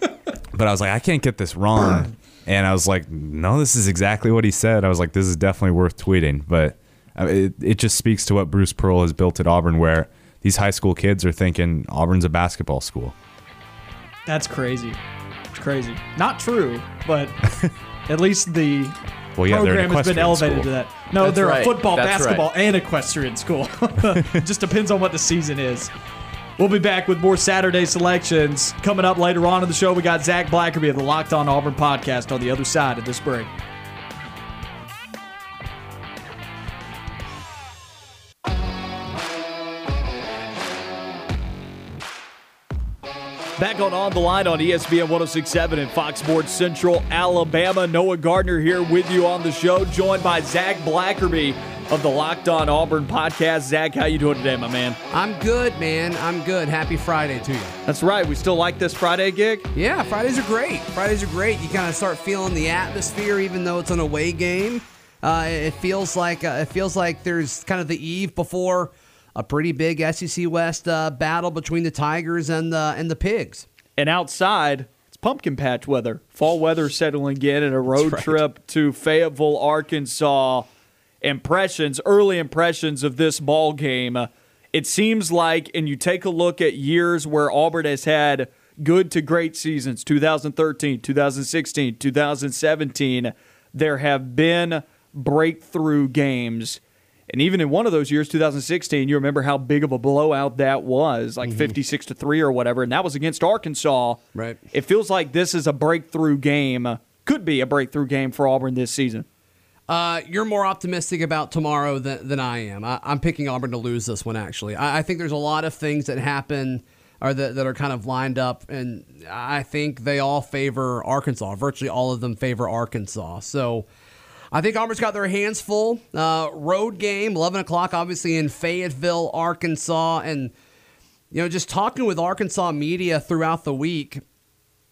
but I was like, I can't get this wrong. And I was like, no, this is exactly what he said. I was like, this is definitely worth tweeting. But it, it just speaks to what Bruce Pearl has built at Auburn, where these high school kids are thinking Auburn's a basketball school.
that's crazy. It's crazy. Not true, but (laughs) at least the
Well, yeah,
program has been elevated
school.
to that. No,
That's
they're
right.
a football,
That's
basketball,
right.
and equestrian school. It (laughs) just depends on what the season is. We'll be back with more Saturday selections coming up later on in the show. We got Zach Blackerby of the Locked On Auburn podcast on the other side of this break. Back on On the Line on ESPN 1067 and Fox Sports Central, Alabama. Noah Gardner here with you on the show, joined by Zach Blackerby of the Locked On Auburn podcast. Zach, how you doing today, my man?
I'm good, man. I'm good. Happy Friday to you.
That's right. We still like this Friday gig.
Yeah, Fridays are great. Fridays are great. You kind of start feeling the atmosphere, even though it's an away game. Uh, it feels like uh, it feels like there's kind of the eve before a pretty big SEC West uh, battle between the Tigers and the and the Pigs.
And outside, it's pumpkin patch weather. Fall weather settling in and a road trip to Fayetteville, Arkansas. Impressions, early impressions of this ball game. It seems like, and you take a look at years where Auburn has had good to great seasons 2013, 2016, 2017. There have been breakthrough games. And even in one of those years, 2016, you remember how big of a blowout that was, like 56 to 3 or whatever, and that was against Arkansas.
Right.
It feels like this is a breakthrough game, could be a breakthrough game for Auburn this season.
Uh, you're more optimistic about tomorrow than, than I am. I, I'm picking Auburn to lose this one, actually. I, I think there's a lot of things that happen or that, that are kind of lined up, and I think they all favor Arkansas. Virtually all of them favor Arkansas. So I think Auburn's got their hands full. Uh, road game, 11 o'clock, obviously in Fayetteville, Arkansas. And, you know, just talking with Arkansas media throughout the week,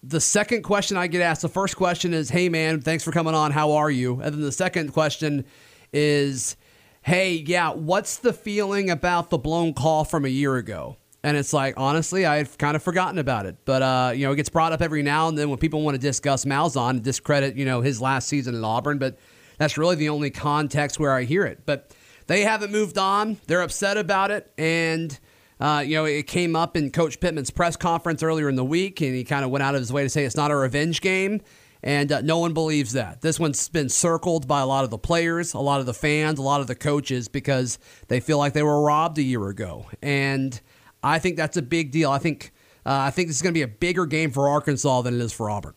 the second question I get asked, the first question is, Hey, man, thanks for coming on. How are you? And then the second question is, Hey, yeah, what's the feeling about the blown call from a year ago? And it's like, honestly, I've kind of forgotten about it. But, uh, you know, it gets brought up every now and then when people want to discuss Malzahn discredit, you know, his last season in Auburn. But that's really the only context where I hear it. But they haven't moved on. They're upset about it. And, uh, you know, it came up in Coach Pittman's press conference earlier in the week, and he kind of went out of his way to say it's not a revenge game. And uh, no one believes that. This one's been circled by a lot of the players, a lot of the fans, a lot of the coaches because they feel like they were robbed a year ago. And I think that's a big deal. I think uh, I think this is going to be a bigger game for Arkansas than it is for Auburn.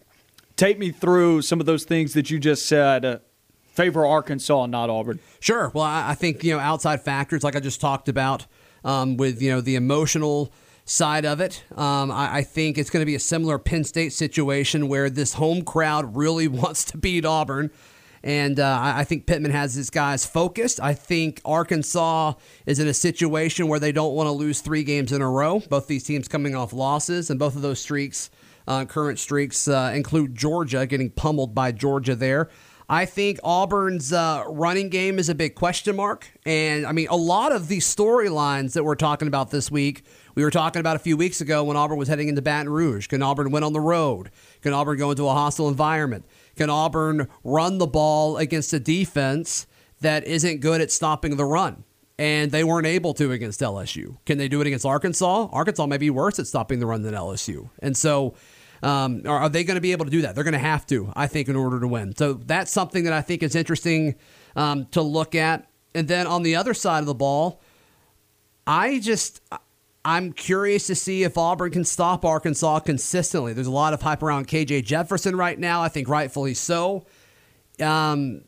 Take me through some of those things that you just said. Favor Arkansas, not Auburn.
Sure. Well, I, I think you know outside factors, like I just talked about, um, with you know the emotional side of it. Um, I, I, think it's going to be a similar Penn State situation where this home crowd really (laughs) wants to beat Auburn. And uh, I, I think Pittman has his guys focused. I think Arkansas is in a situation where they don't want to lose three games in a row. Both these teams coming off losses, and both of those streaks, uh, current streaks, uh, include Georgia getting pummeled by Georgia there. I think Auburn's uh, running game is a big question mark. And I mean, a lot of these storylines that we're talking about this week, we were talking about a few weeks ago when Auburn was heading into Baton Rouge. Can Auburn win on the road? Can Auburn go into a hostile environment? Can Auburn run the ball against a defense that isn't good at stopping the run? And they weren't able to against LSU. Can they do it against Arkansas? Arkansas may be worse at stopping the run than LSU. And so, um, are, are, they going to be able to do that? They're going to have to, I think, in order to win. So that's something that I think is interesting um, to look at. And then on the other side of the ball, I just I'm curious to see if Auburn can stop Arkansas consistently. There's a lot of hype around KJ Jefferson right now. I think rightfully so. Um,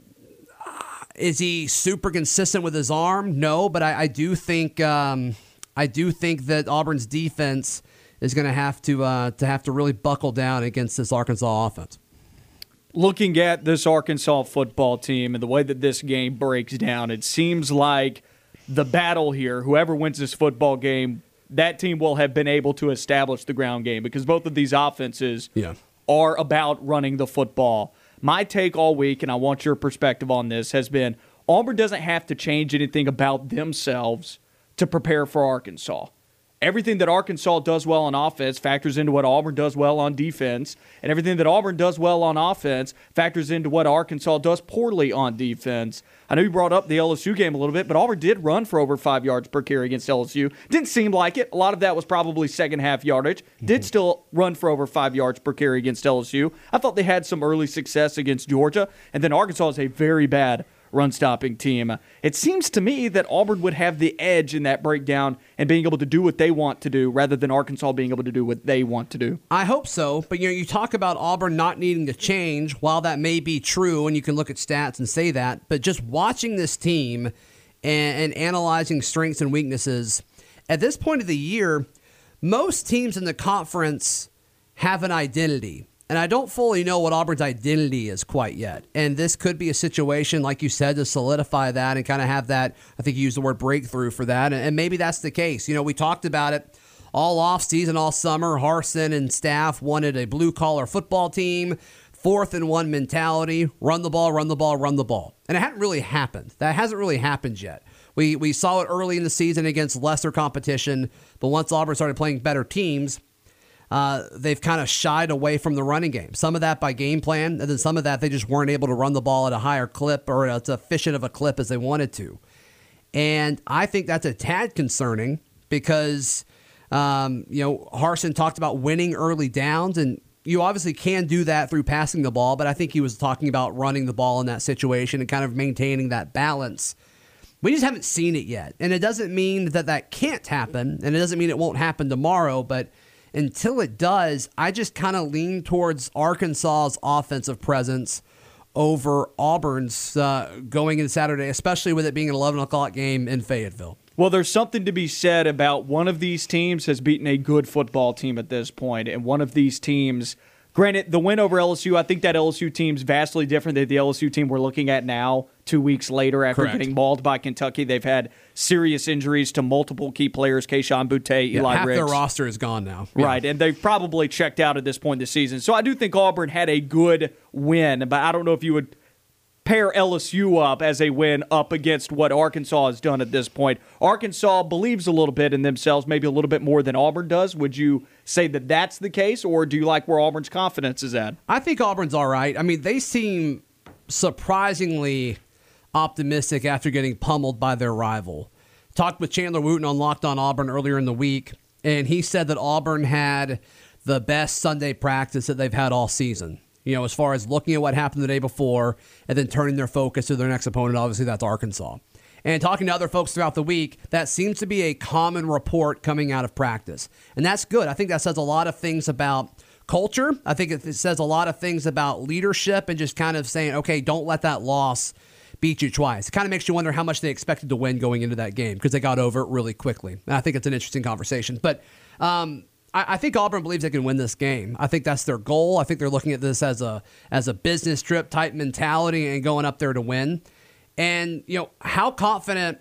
is he super consistent with his arm? No, but I, I do think um, I do think that Auburn's defense is going to have to uh, to have to really buckle down against this Arkansas offense.
Looking at this Arkansas football team and the way that this game breaks down, it seems like the battle here, whoever wins this football game, that team will have been able to establish the ground game because both of these offenses
yeah.
are about running the football. My take all week, and I want your perspective on this, has been Auburn doesn't have to change anything about themselves to prepare for Arkansas everything that Arkansas does well on offense factors into what Auburn does well on defense, and everything that Auburn does well on offense factors into what Arkansas does poorly on defense. I know you brought up the LSU game a little bit, but Auburn did run for over five yards per carry against LSU. Didn't seem like it. A lot of that was probably second half yardage. Did mm-hmm. still run for over five yards per carry against LSU. I thought they had some early success against Georgia, and then Arkansas is a very bad run stopping team. It seems to me that Auburn would have the edge in that breakdown and being able to do what they want to do rather than Arkansas being able to do what they want to do.
I hope so, but you know, you talk about Auburn not needing to change. While that may be true, and you can look at stats and say that, but just watching this team and, and analyzing strengths and weaknesses at this point of the year, most teams in the conference have an identity and I don't fully know what Auburn's identity is quite yet. And this could be a situation, like you said, to solidify that and kind of have that. I think you used the word breakthrough for that. And maybe that's the case. You know, we talked about it all off season, all summer. Harsin and staff wanted a blue collar football team, fourth and one mentality, run the ball, run the ball, run the ball. And it hadn't really happened. That hasn't really happened yet. We, we saw it early in the season against lesser competition, but once Auburn started playing better teams, uh, they've kind of shied away from the running game. Some of that by game plan, and then some of that they just weren't able to run the ball at a higher clip or as efficient of a clip as they wanted to. And I think that's a tad concerning because, um, you know, Harsin talked about winning early downs, and you obviously can do that through passing the ball, but I think he was talking about running the ball in that situation and kind of maintaining that balance. We just haven't seen it yet. And it doesn't mean that that can't happen, and it doesn't mean it won't happen tomorrow, but until it does, I just kind of lean towards Arkansas's offensive presence over Auburn's uh, going into Saturday, especially with it being an 11 o'clock game in Fayetteville.
Well, there's something to be said about one of these teams has beaten a good football team at this point, and one of these teams Granted, the win over LSU, I think that LSU team's vastly different than the LSU team we're looking at now. Two weeks later, after
Correct.
getting mauled by Kentucky, they've had serious injuries to multiple key players: Kayshon Boutte,
Yeah,
Eli
half their roster is gone now. Yeah.
Right, and they've probably checked out at this point in the season. So I do think Auburn had a good win, but I don't know if you would pair LSU up as a win up against what Arkansas has done at this point. Arkansas believes a little bit in themselves, maybe a little bit more than Auburn does. Would you say that that's the case, or do you like where Auburn's confidence is at?
I think Auburn's all right. I mean, they seem surprisingly optimistic after getting pummeled by their rival. Talked with Chandler Wooten on Locked On Auburn earlier in the week, and he said that Auburn had the best Sunday practice that they've had all season. You know, as far as looking at what happened the day before and then turning their focus to their next opponent, obviously that's Arkansas. And talking to other folks throughout the week, that seems to be a common report coming out of practice. And that's good. I think that says a lot of things about culture. I think it says a lot of things about leadership and just kind of saying, okay, don't let that loss beat you twice. It kind of makes you wonder how much they expected to win going into that game because they got over it really quickly. And I think it's an interesting conversation. But um, I, I think Auburn believes they can win this game. I think that's their goal. I think they're looking at this as a as a business trip type mentality and going up there to win. And you know how confident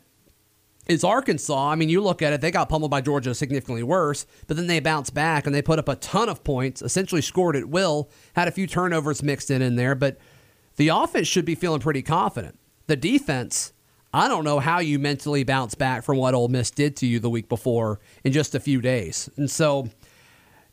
is Arkansas. I mean, you look at it, they got pummeled by Georgia significantly worse, but then they bounced back and they put up a ton of points, essentially scored at will, had a few turnovers mixed in in there, but the offense should be feeling pretty confident. The defense, I don't know how you mentally bounce back from what Ole Miss did to you the week before in just a few days. And so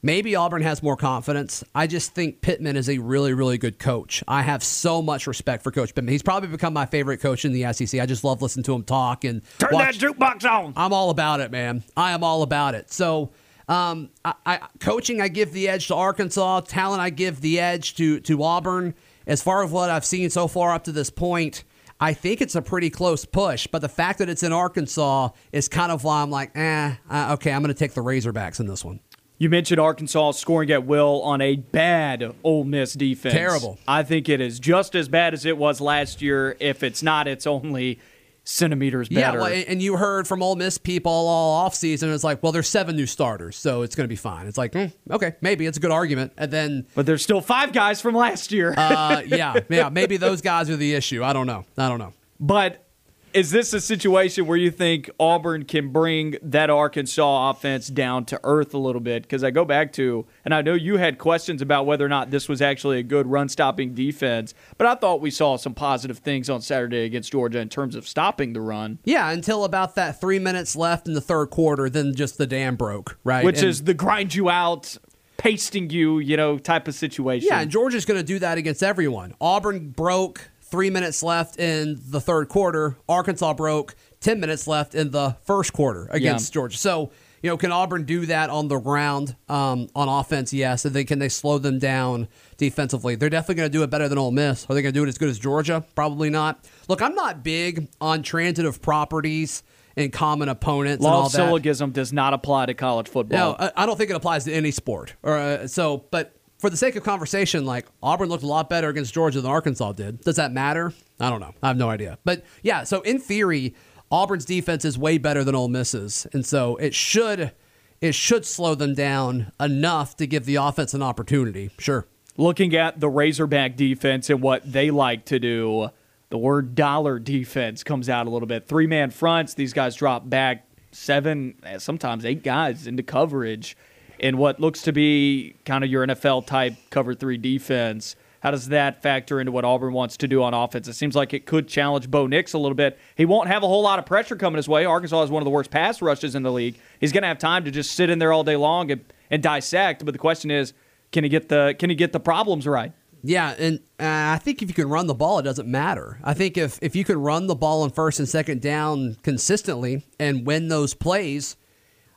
Maybe Auburn has more confidence. I just think Pittman is a really, really good coach. I have so much respect for Coach Pittman. He's probably become my favorite coach in the SEC. I just love listening to him talk and
Turn
watch-
that jukebox on.
I'm all about it, man. I am all about it. So, um, I, I, coaching, I give the edge to Arkansas. Talent, I give the edge to to Auburn. As far as what I've seen so far up to this point, I think it's a pretty close push. But the fact that it's in Arkansas is kind of why I'm like, eh, uh, okay, I'm going to take the Razorbacks in this one.
You mentioned Arkansas scoring at will on a bad Ole Miss defense.
Terrible.
I think it is just as bad as it was last year. If it's not, it's only centimeters
Yeah,
better.
well, and you heard from Ole Miss people all offseason. It's like, well, there's seven new starters, so it's going to be fine. It's like, hmm, okay, maybe it's a good argument. And then
but there's still five guys from last year.
Uh, yeah, (laughs) yeah. Maybe those guys are the issue. I don't know. I don't know.
But is this a situation where you think Auburn can bring that Arkansas offense down to earth a little bit? Because I go back to, and I know you had questions about whether or not this was actually a good run stopping defense, but I thought we saw some positive things on Saturday against Georgia in terms of stopping the run,
Yeah, until about that three minutes left in the third quarter, then just the dam broke, right?
which
And-
is the grind you out, pasting you, you know, type of situation.
yeah, and Georgia's going to do that against everyone. Auburn broke three minutes left in the third quarter. Arkansas broke ten minutes left in the first quarter against
Yeah.
Georgia. So. You know, can Auburn do that on the ground um, on offense? Yes. And they can they slow them down defensively? They're definitely going to do it better than Ole Miss. Are they going to do it as good as Georgia? Probably not. Look, I'm not big on transitive properties and common opponents and
Law
all
of
that.
syllogism does not apply to college football.
No, I, I don't think it applies to any sport. Or uh, so, but for the sake of conversation, like Auburn looked a lot better against Georgia than Arkansas did. Does that matter? I don't know. I have no idea. But yeah, so in theory, Auburn's defense is way better than Ole Miss's, and so it should it should slow them down enough to give the offense an opportunity. Sure.
looking at the Razorback defense and what they like to do, the word dollar defense comes out a little bit. Three man fronts, these guys drop back seven, eh, sometimes eight guys into coverage in what looks to be kind of your NFL type cover three defense. How does that factor into what Auburn wants to do on offense? It seems like it could challenge Bo Nix a little bit. He won't have a whole lot of pressure coming his way. Arkansas is one of the worst pass rushes in the league. He's going to have time to just sit in there all day long and, and dissect. But the question is, can he get the can he get the problems right?
Yeah, and uh, I think if you can run the ball, it doesn't matter. I think if if you can run the ball on first and second down consistently and win those plays,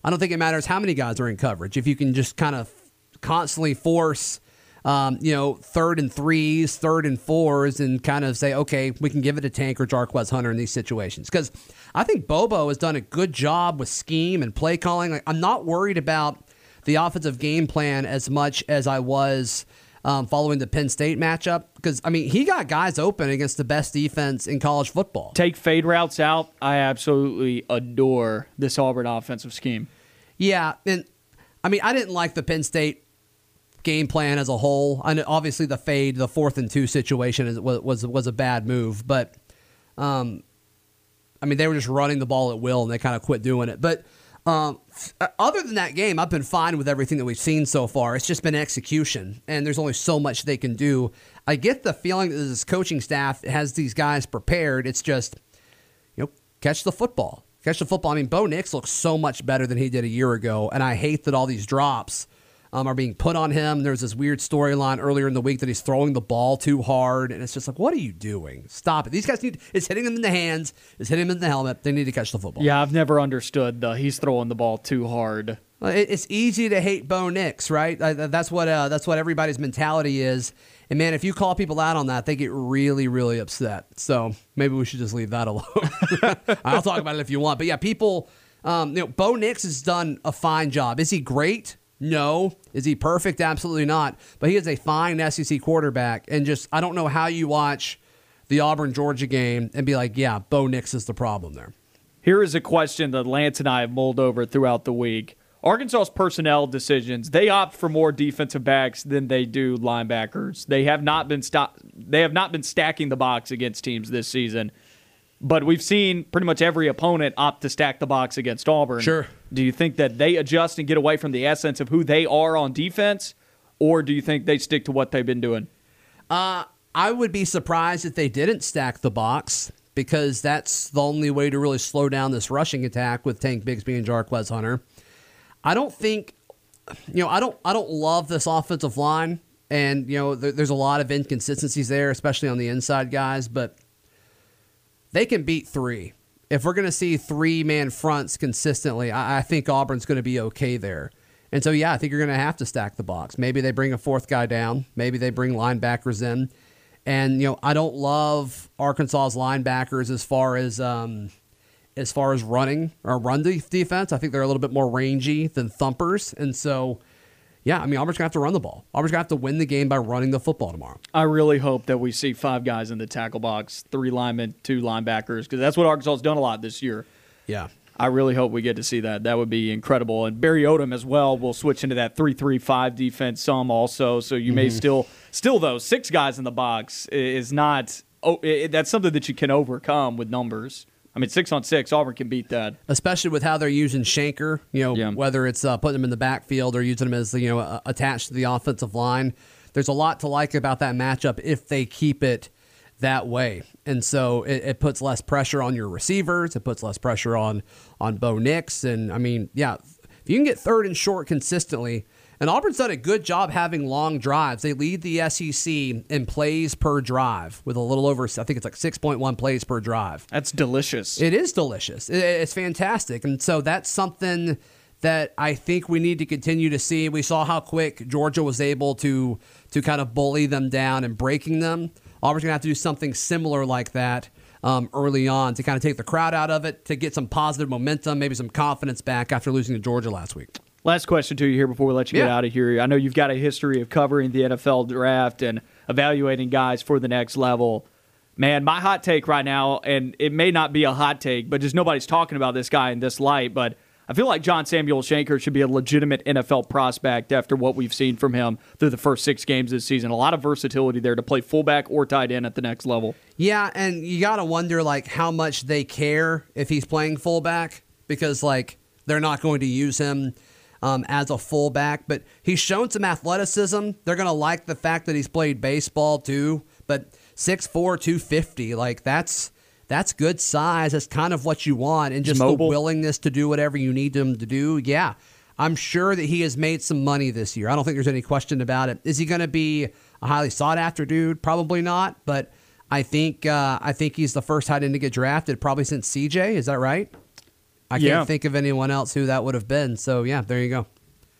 I don't think it matters how many guys are in coverage. If you can just kind of constantly force, um, you know, third and threes, third and fours, and kind of say, okay, we can give it to Tank or Jarquez Hunter in these situations. Because I think Bobo has done a good job with scheme and play calling. Like, I'm not worried about the offensive game plan as much as I was um, following the Penn State matchup. Because, I mean, he got guys open against the best defense in college football.
Take fade routes out. I absolutely adore this Auburn offensive scheme.
Yeah, and I mean, I didn't like the Penn State game plan as a whole. And obviously, the fade, the fourth and two situation is, was, was was a bad move. But, um, I mean, they were just running the ball at will, and they kind of quit doing it. But um, other than that game, I've been fine with everything that we've seen so far. It's just been execution, and there's only so much they can do. I get the feeling that this coaching staff has these guys prepared. It's just, you know, catch the football. Catch the football. I mean, Bo Nix looks so much better than he did a year ago, and I hate that all these drops um, are being put on him. There's this weird storyline earlier in the week that he's throwing the ball too hard, and it's just like, what are you doing? Stop it. These guys need it's hitting them in the hands, it's hitting them in the helmet. They need to catch the football.
Yeah, I've never understood the he's throwing the ball too hard.
It's easy to hate Bo Nix, right? That's what uh, that's what everybody's mentality is. And man, if you call people out on that, they get really, really upset. So maybe we should just leave that (laughs) alone. I'll talk about it if you want. But yeah, people, um, you know, Bo Nix has done a fine job. Is he great? No. Is he perfect? Absolutely not. But he is a fine SEC quarterback. And just, I don't know how you watch the Auburn Georgia game and be like, yeah, Bo Nix is the problem there.
Here is a question that Lance and I have mulled over throughout the week. Arkansas's personnel decisions, they opt for more defensive backs than they do linebackers. They have not been st- they have not been stacking the box against teams this season. But we've seen pretty much every opponent opt to stack the box against Auburn.
Sure.
Do you think that they adjust and get away from the essence of who they are on defense, or do you think they stick to what they've been doing?
Uh, I would be surprised if they didn't stack the box because that's the only way to really slow down this rushing attack with Tank Bigsby and Jarquez Hunter. I don't think, you know, I don't, I don't love this offensive line, and you know, there, there's a lot of inconsistencies there, especially on the inside guys, but they can beat three. If we're going to see three man fronts consistently, I, I think Auburn's going to be okay there. And so, yeah, I think you're going to have to stack the box. Maybe they bring a fourth guy down. Maybe they bring linebackers in. And you know, I don't love Arkansas's linebackers as far as um, as far as running or run defense. I think they're a little bit more rangy than thumpers, and so yeah, I mean Auburn's gonna have to run the ball. Auburn's gonna have to win the game by running the football tomorrow.
I really hope that we see five guys in the tackle box, three linemen, two linebackers, because that's what Arkansas has done a lot this year.
Yeah.
I really hope we get to see that. That would be incredible. And Barry Odom as well will switch into that three-three-five defense some also. So you may mm-hmm. still, still though, six guys in the box is not. Oh, it, that's something that you can overcome with numbers. I mean, six on six, Auburn can beat that.
Especially with how they're using Shenker, you know, yeah. whether it's uh, putting him in the backfield or using him as, you know, uh, attached to the offensive line. There's a lot to like about that matchup if they keep it that way. And so it, it puts less pressure on your receivers. It puts less pressure on, on Bo Nix. And I mean, yeah, if you can get third and short consistently – and Auburn's done a good job having long drives. They lead the SEC in plays per drive with a little over, I think it's like 6.1 plays per drive.
That's delicious.
It is delicious. It's fantastic. And so that's something that I think we need to continue to see. We saw how quick Georgia was able to to kind of bully them down and breaking them. Auburn's gonna have to do something similar like that um, early on to kind of take the crowd out of it, to get some positive momentum, maybe some confidence back after losing to Georgia last week.
Last question to you here before we let you yeah. get out of here. I know you've got a history of covering the NFL draft and evaluating guys for the next level. Man, my hot take right now, and it may not be a hot take, but just nobody's talking about this guy in this light, but I feel like John Samuel Shenker should be a legitimate NFL prospect after what we've seen from him through the first six games this season. A lot of versatility there to play fullback or tight end at the next level.
Yeah, and you got to wonder like how much they care if he's playing fullback because like they're not going to use him um, as a fullback, but he's shown some athleticism. They're going to like the fact that he's played baseball too, but 6'4, 250, like that's that's good size. That's kind of what you want, and just the willingness to do whatever you need him to do. Yeah, I'm sure that he has made some money this year. I don't think there's any question about it. Is he going to be a highly sought after dude? Probably not, but I think uh, I think he's the first tight end to get drafted probably since CJ. Is that right? I can't yeah. think of anyone else who that would have been. So yeah, there you go.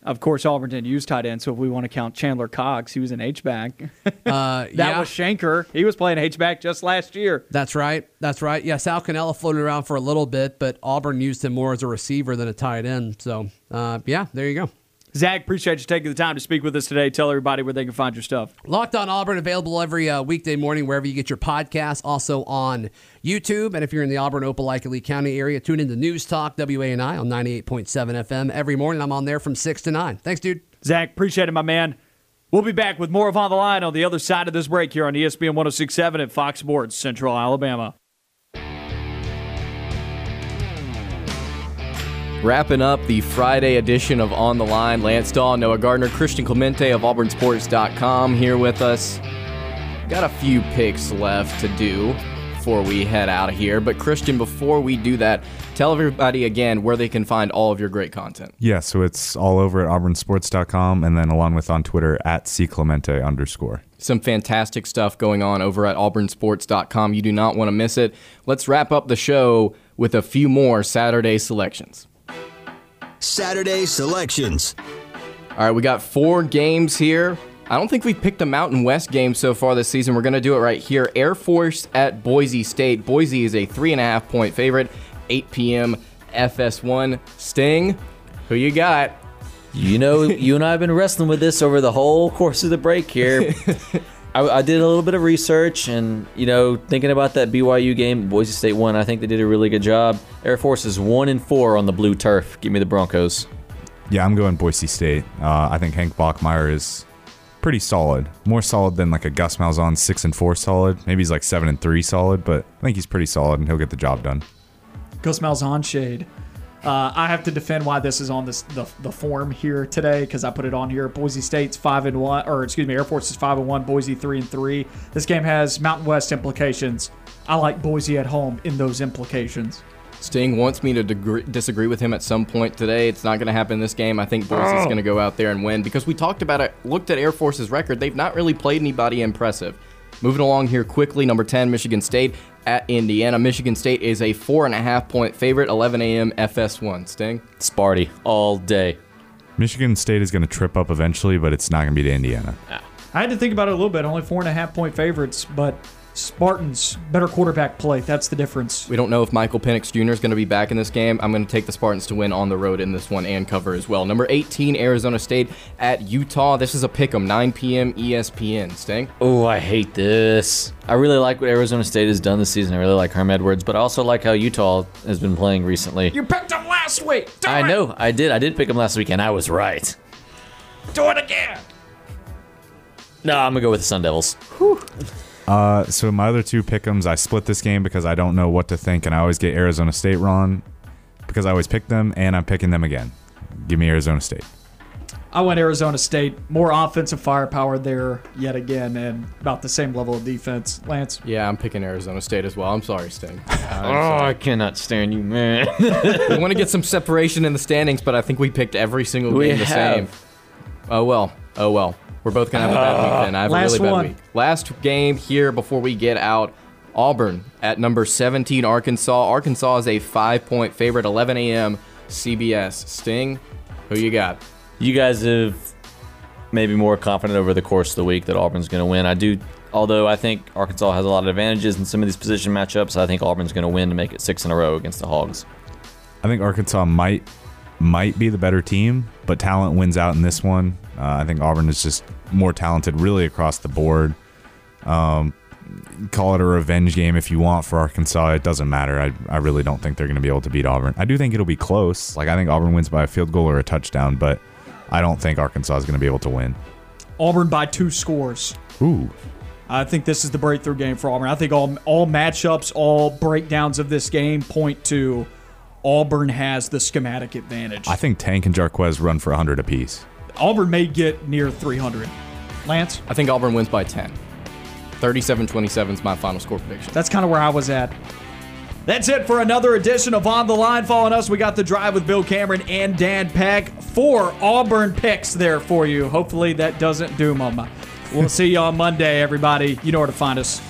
Of course, Auburn didn't use tight end, so if we want to count Chandler Cox, he was an H back. (laughs) uh, that yeah. was Shenker. He was playing H back just last year.
That's right. That's right. Yeah, Sal Cannella floated around for a little bit, but Auburn used him more as a receiver than a tight end. So uh, yeah, there you go.
Zach, appreciate you taking the time to speak with us today. Tell everybody where they can find your stuff.
Locked on Auburn, available every uh, weekday morning wherever you get your podcasts. Also on YouTube. And if you're in the Auburn, Opelika Lee County area, tune in to News Talk, WANI on 98.7 FM every morning. I'm on there from 6 to 9. Thanks, dude.
Zach, appreciate it, my man. We'll be back with more of On the Line on the other side of this break here on ESPN 1067 at Fox Sports Central Alabama.
Wrapping up the Friday edition of On the Line, Lance Dawe, Noah Gardner, Christian Clemente of AuburnSports.com here with us. Got a few picks left to do before we head out of here. But Christian, before we do that, tell everybody again where they can find all of your great content.
Yeah, so it's all over at auburnsports.com and then along with on Twitter at cclemente underscore.
Some fantastic stuff going on over at AuburnSports.com. You do not want to miss it. Let's wrap up the show with a few more Saturday selections.
Saturday selections.
All right, we got four games here. I don't think we've picked a Mountain West game so far this season. We're going to do it right here. Air Force at Boise State. Boise is a three and a half point favorite. 8 p.m. FS1. Sting, who you got?
You know, (laughs) you and I have been wrestling with this over the whole course of the break here. (laughs) I, I did a little bit of research and, you know, thinking about that BYU game, Boise State won. I think they did a really good job. Air Force is one and four on the blue turf. Give me the Broncos.
Yeah, I'm going Boise State. Uh, I think Hank Bachmeier is pretty solid. More solid than like a Gus Malzahn six and four solid. Maybe he's like seven and three solid, but I think he's pretty solid and he'll get the job done.
Gus Malzahn shade. Uh, I have to defend why this is on this the, the form here today because I put it on here. Boise State's five and one, or excuse me, Air Force is five and one. Boise three and three. This game has Mountain West implications. I like Boise at home in those implications.
Sting wants me to degre- disagree with him at some point today. It's not going to happen in this game. I think Boise's going to go out there and win because we talked about it, looked at Air Force's record. They've not really played anybody impressive. Moving along here quickly, number 10, Michigan State at Indiana. Michigan State is a four and a half point favorite, 11 a.m. FS1. Sting?
Sparty all day.
Michigan State is going to trip up eventually, but it's not going to be to Indiana.
I had to think about it a little bit. Only four and a half point favorites, but Spartans better quarterback play. That's the difference.
We don't know if Michael Penix Jr. is going to be back in this game. I'm going to take the Spartans to win on the road in this one and cover as well. Number 18, Arizona State at Utah. This is a pick 'em, 9 p.m. ESPN. Sting?
Oh, I hate this. I really like what Arizona State has done this season. I really like Herm Edwards, but I also like how Utah has been playing recently.
You picked them last week. Do
I
it.
know, I did. I did pick them last week, and I was right.
Do it again.
No, I'm gonna go with the Sun Devils.
Uh, so my other two pick'ems, I split this game because I don't know what to think, and I always get Arizona State wrong because I always pick them, and I'm picking them again. Give me Arizona State.
I went Arizona State. More offensive firepower there yet again, and about the same level of defense. Lance,
Yeah, I'm picking Arizona State as well. I'm sorry, Sting. (laughs)
Oh, I cannot stand you, man.
we want to get (laughs) some separation in the standings, but I think we picked every single
We
game the same. Oh well. Oh well. We're both gonna have a bad week then. I have
Last
a really bad
one.
week. Last game here before we get out. Auburn at number 17, Arkansas. Arkansas is a five-point favorite, 11 a.m. CBS. Sting, who you got?
you guys have maybe more confident over the course of the week that Auburn's going to win. I do, although I think Arkansas has a lot of advantages in some of these position matchups. I think Auburn's going to win to make it six in a row against the Hogs.
I think Arkansas might might be the better team, but talent wins out in this one. Uh, I think Auburn is just more talented, really across the board. Um, call it a revenge game if you want for Arkansas. It doesn't matter. I, I really don't think they're going to be able to beat Auburn. I do think it'll be close. Like I think Auburn wins by a field goal or a touchdown, but I don't think Arkansas is going to be able to win.
Auburn by two scores.
Ooh,
I think this is the breakthrough game for Auburn. I think all all matchups, all breakdowns of this game point to Auburn has the schematic advantage.
I think Tank and Jarquez run for 100 apiece.
Auburn may get near 300. Lance,
I think Auburn wins by 10. 37-27 is my final score prediction.
that's kind of where I was at. That's it for another edition of On the Line. Following us, we got the drive with Bill Cameron and Dan Peck. Four Auburn picks there for you. Hopefully that doesn't doom them. We'll (laughs) see you on Monday, everybody. You know where to find us.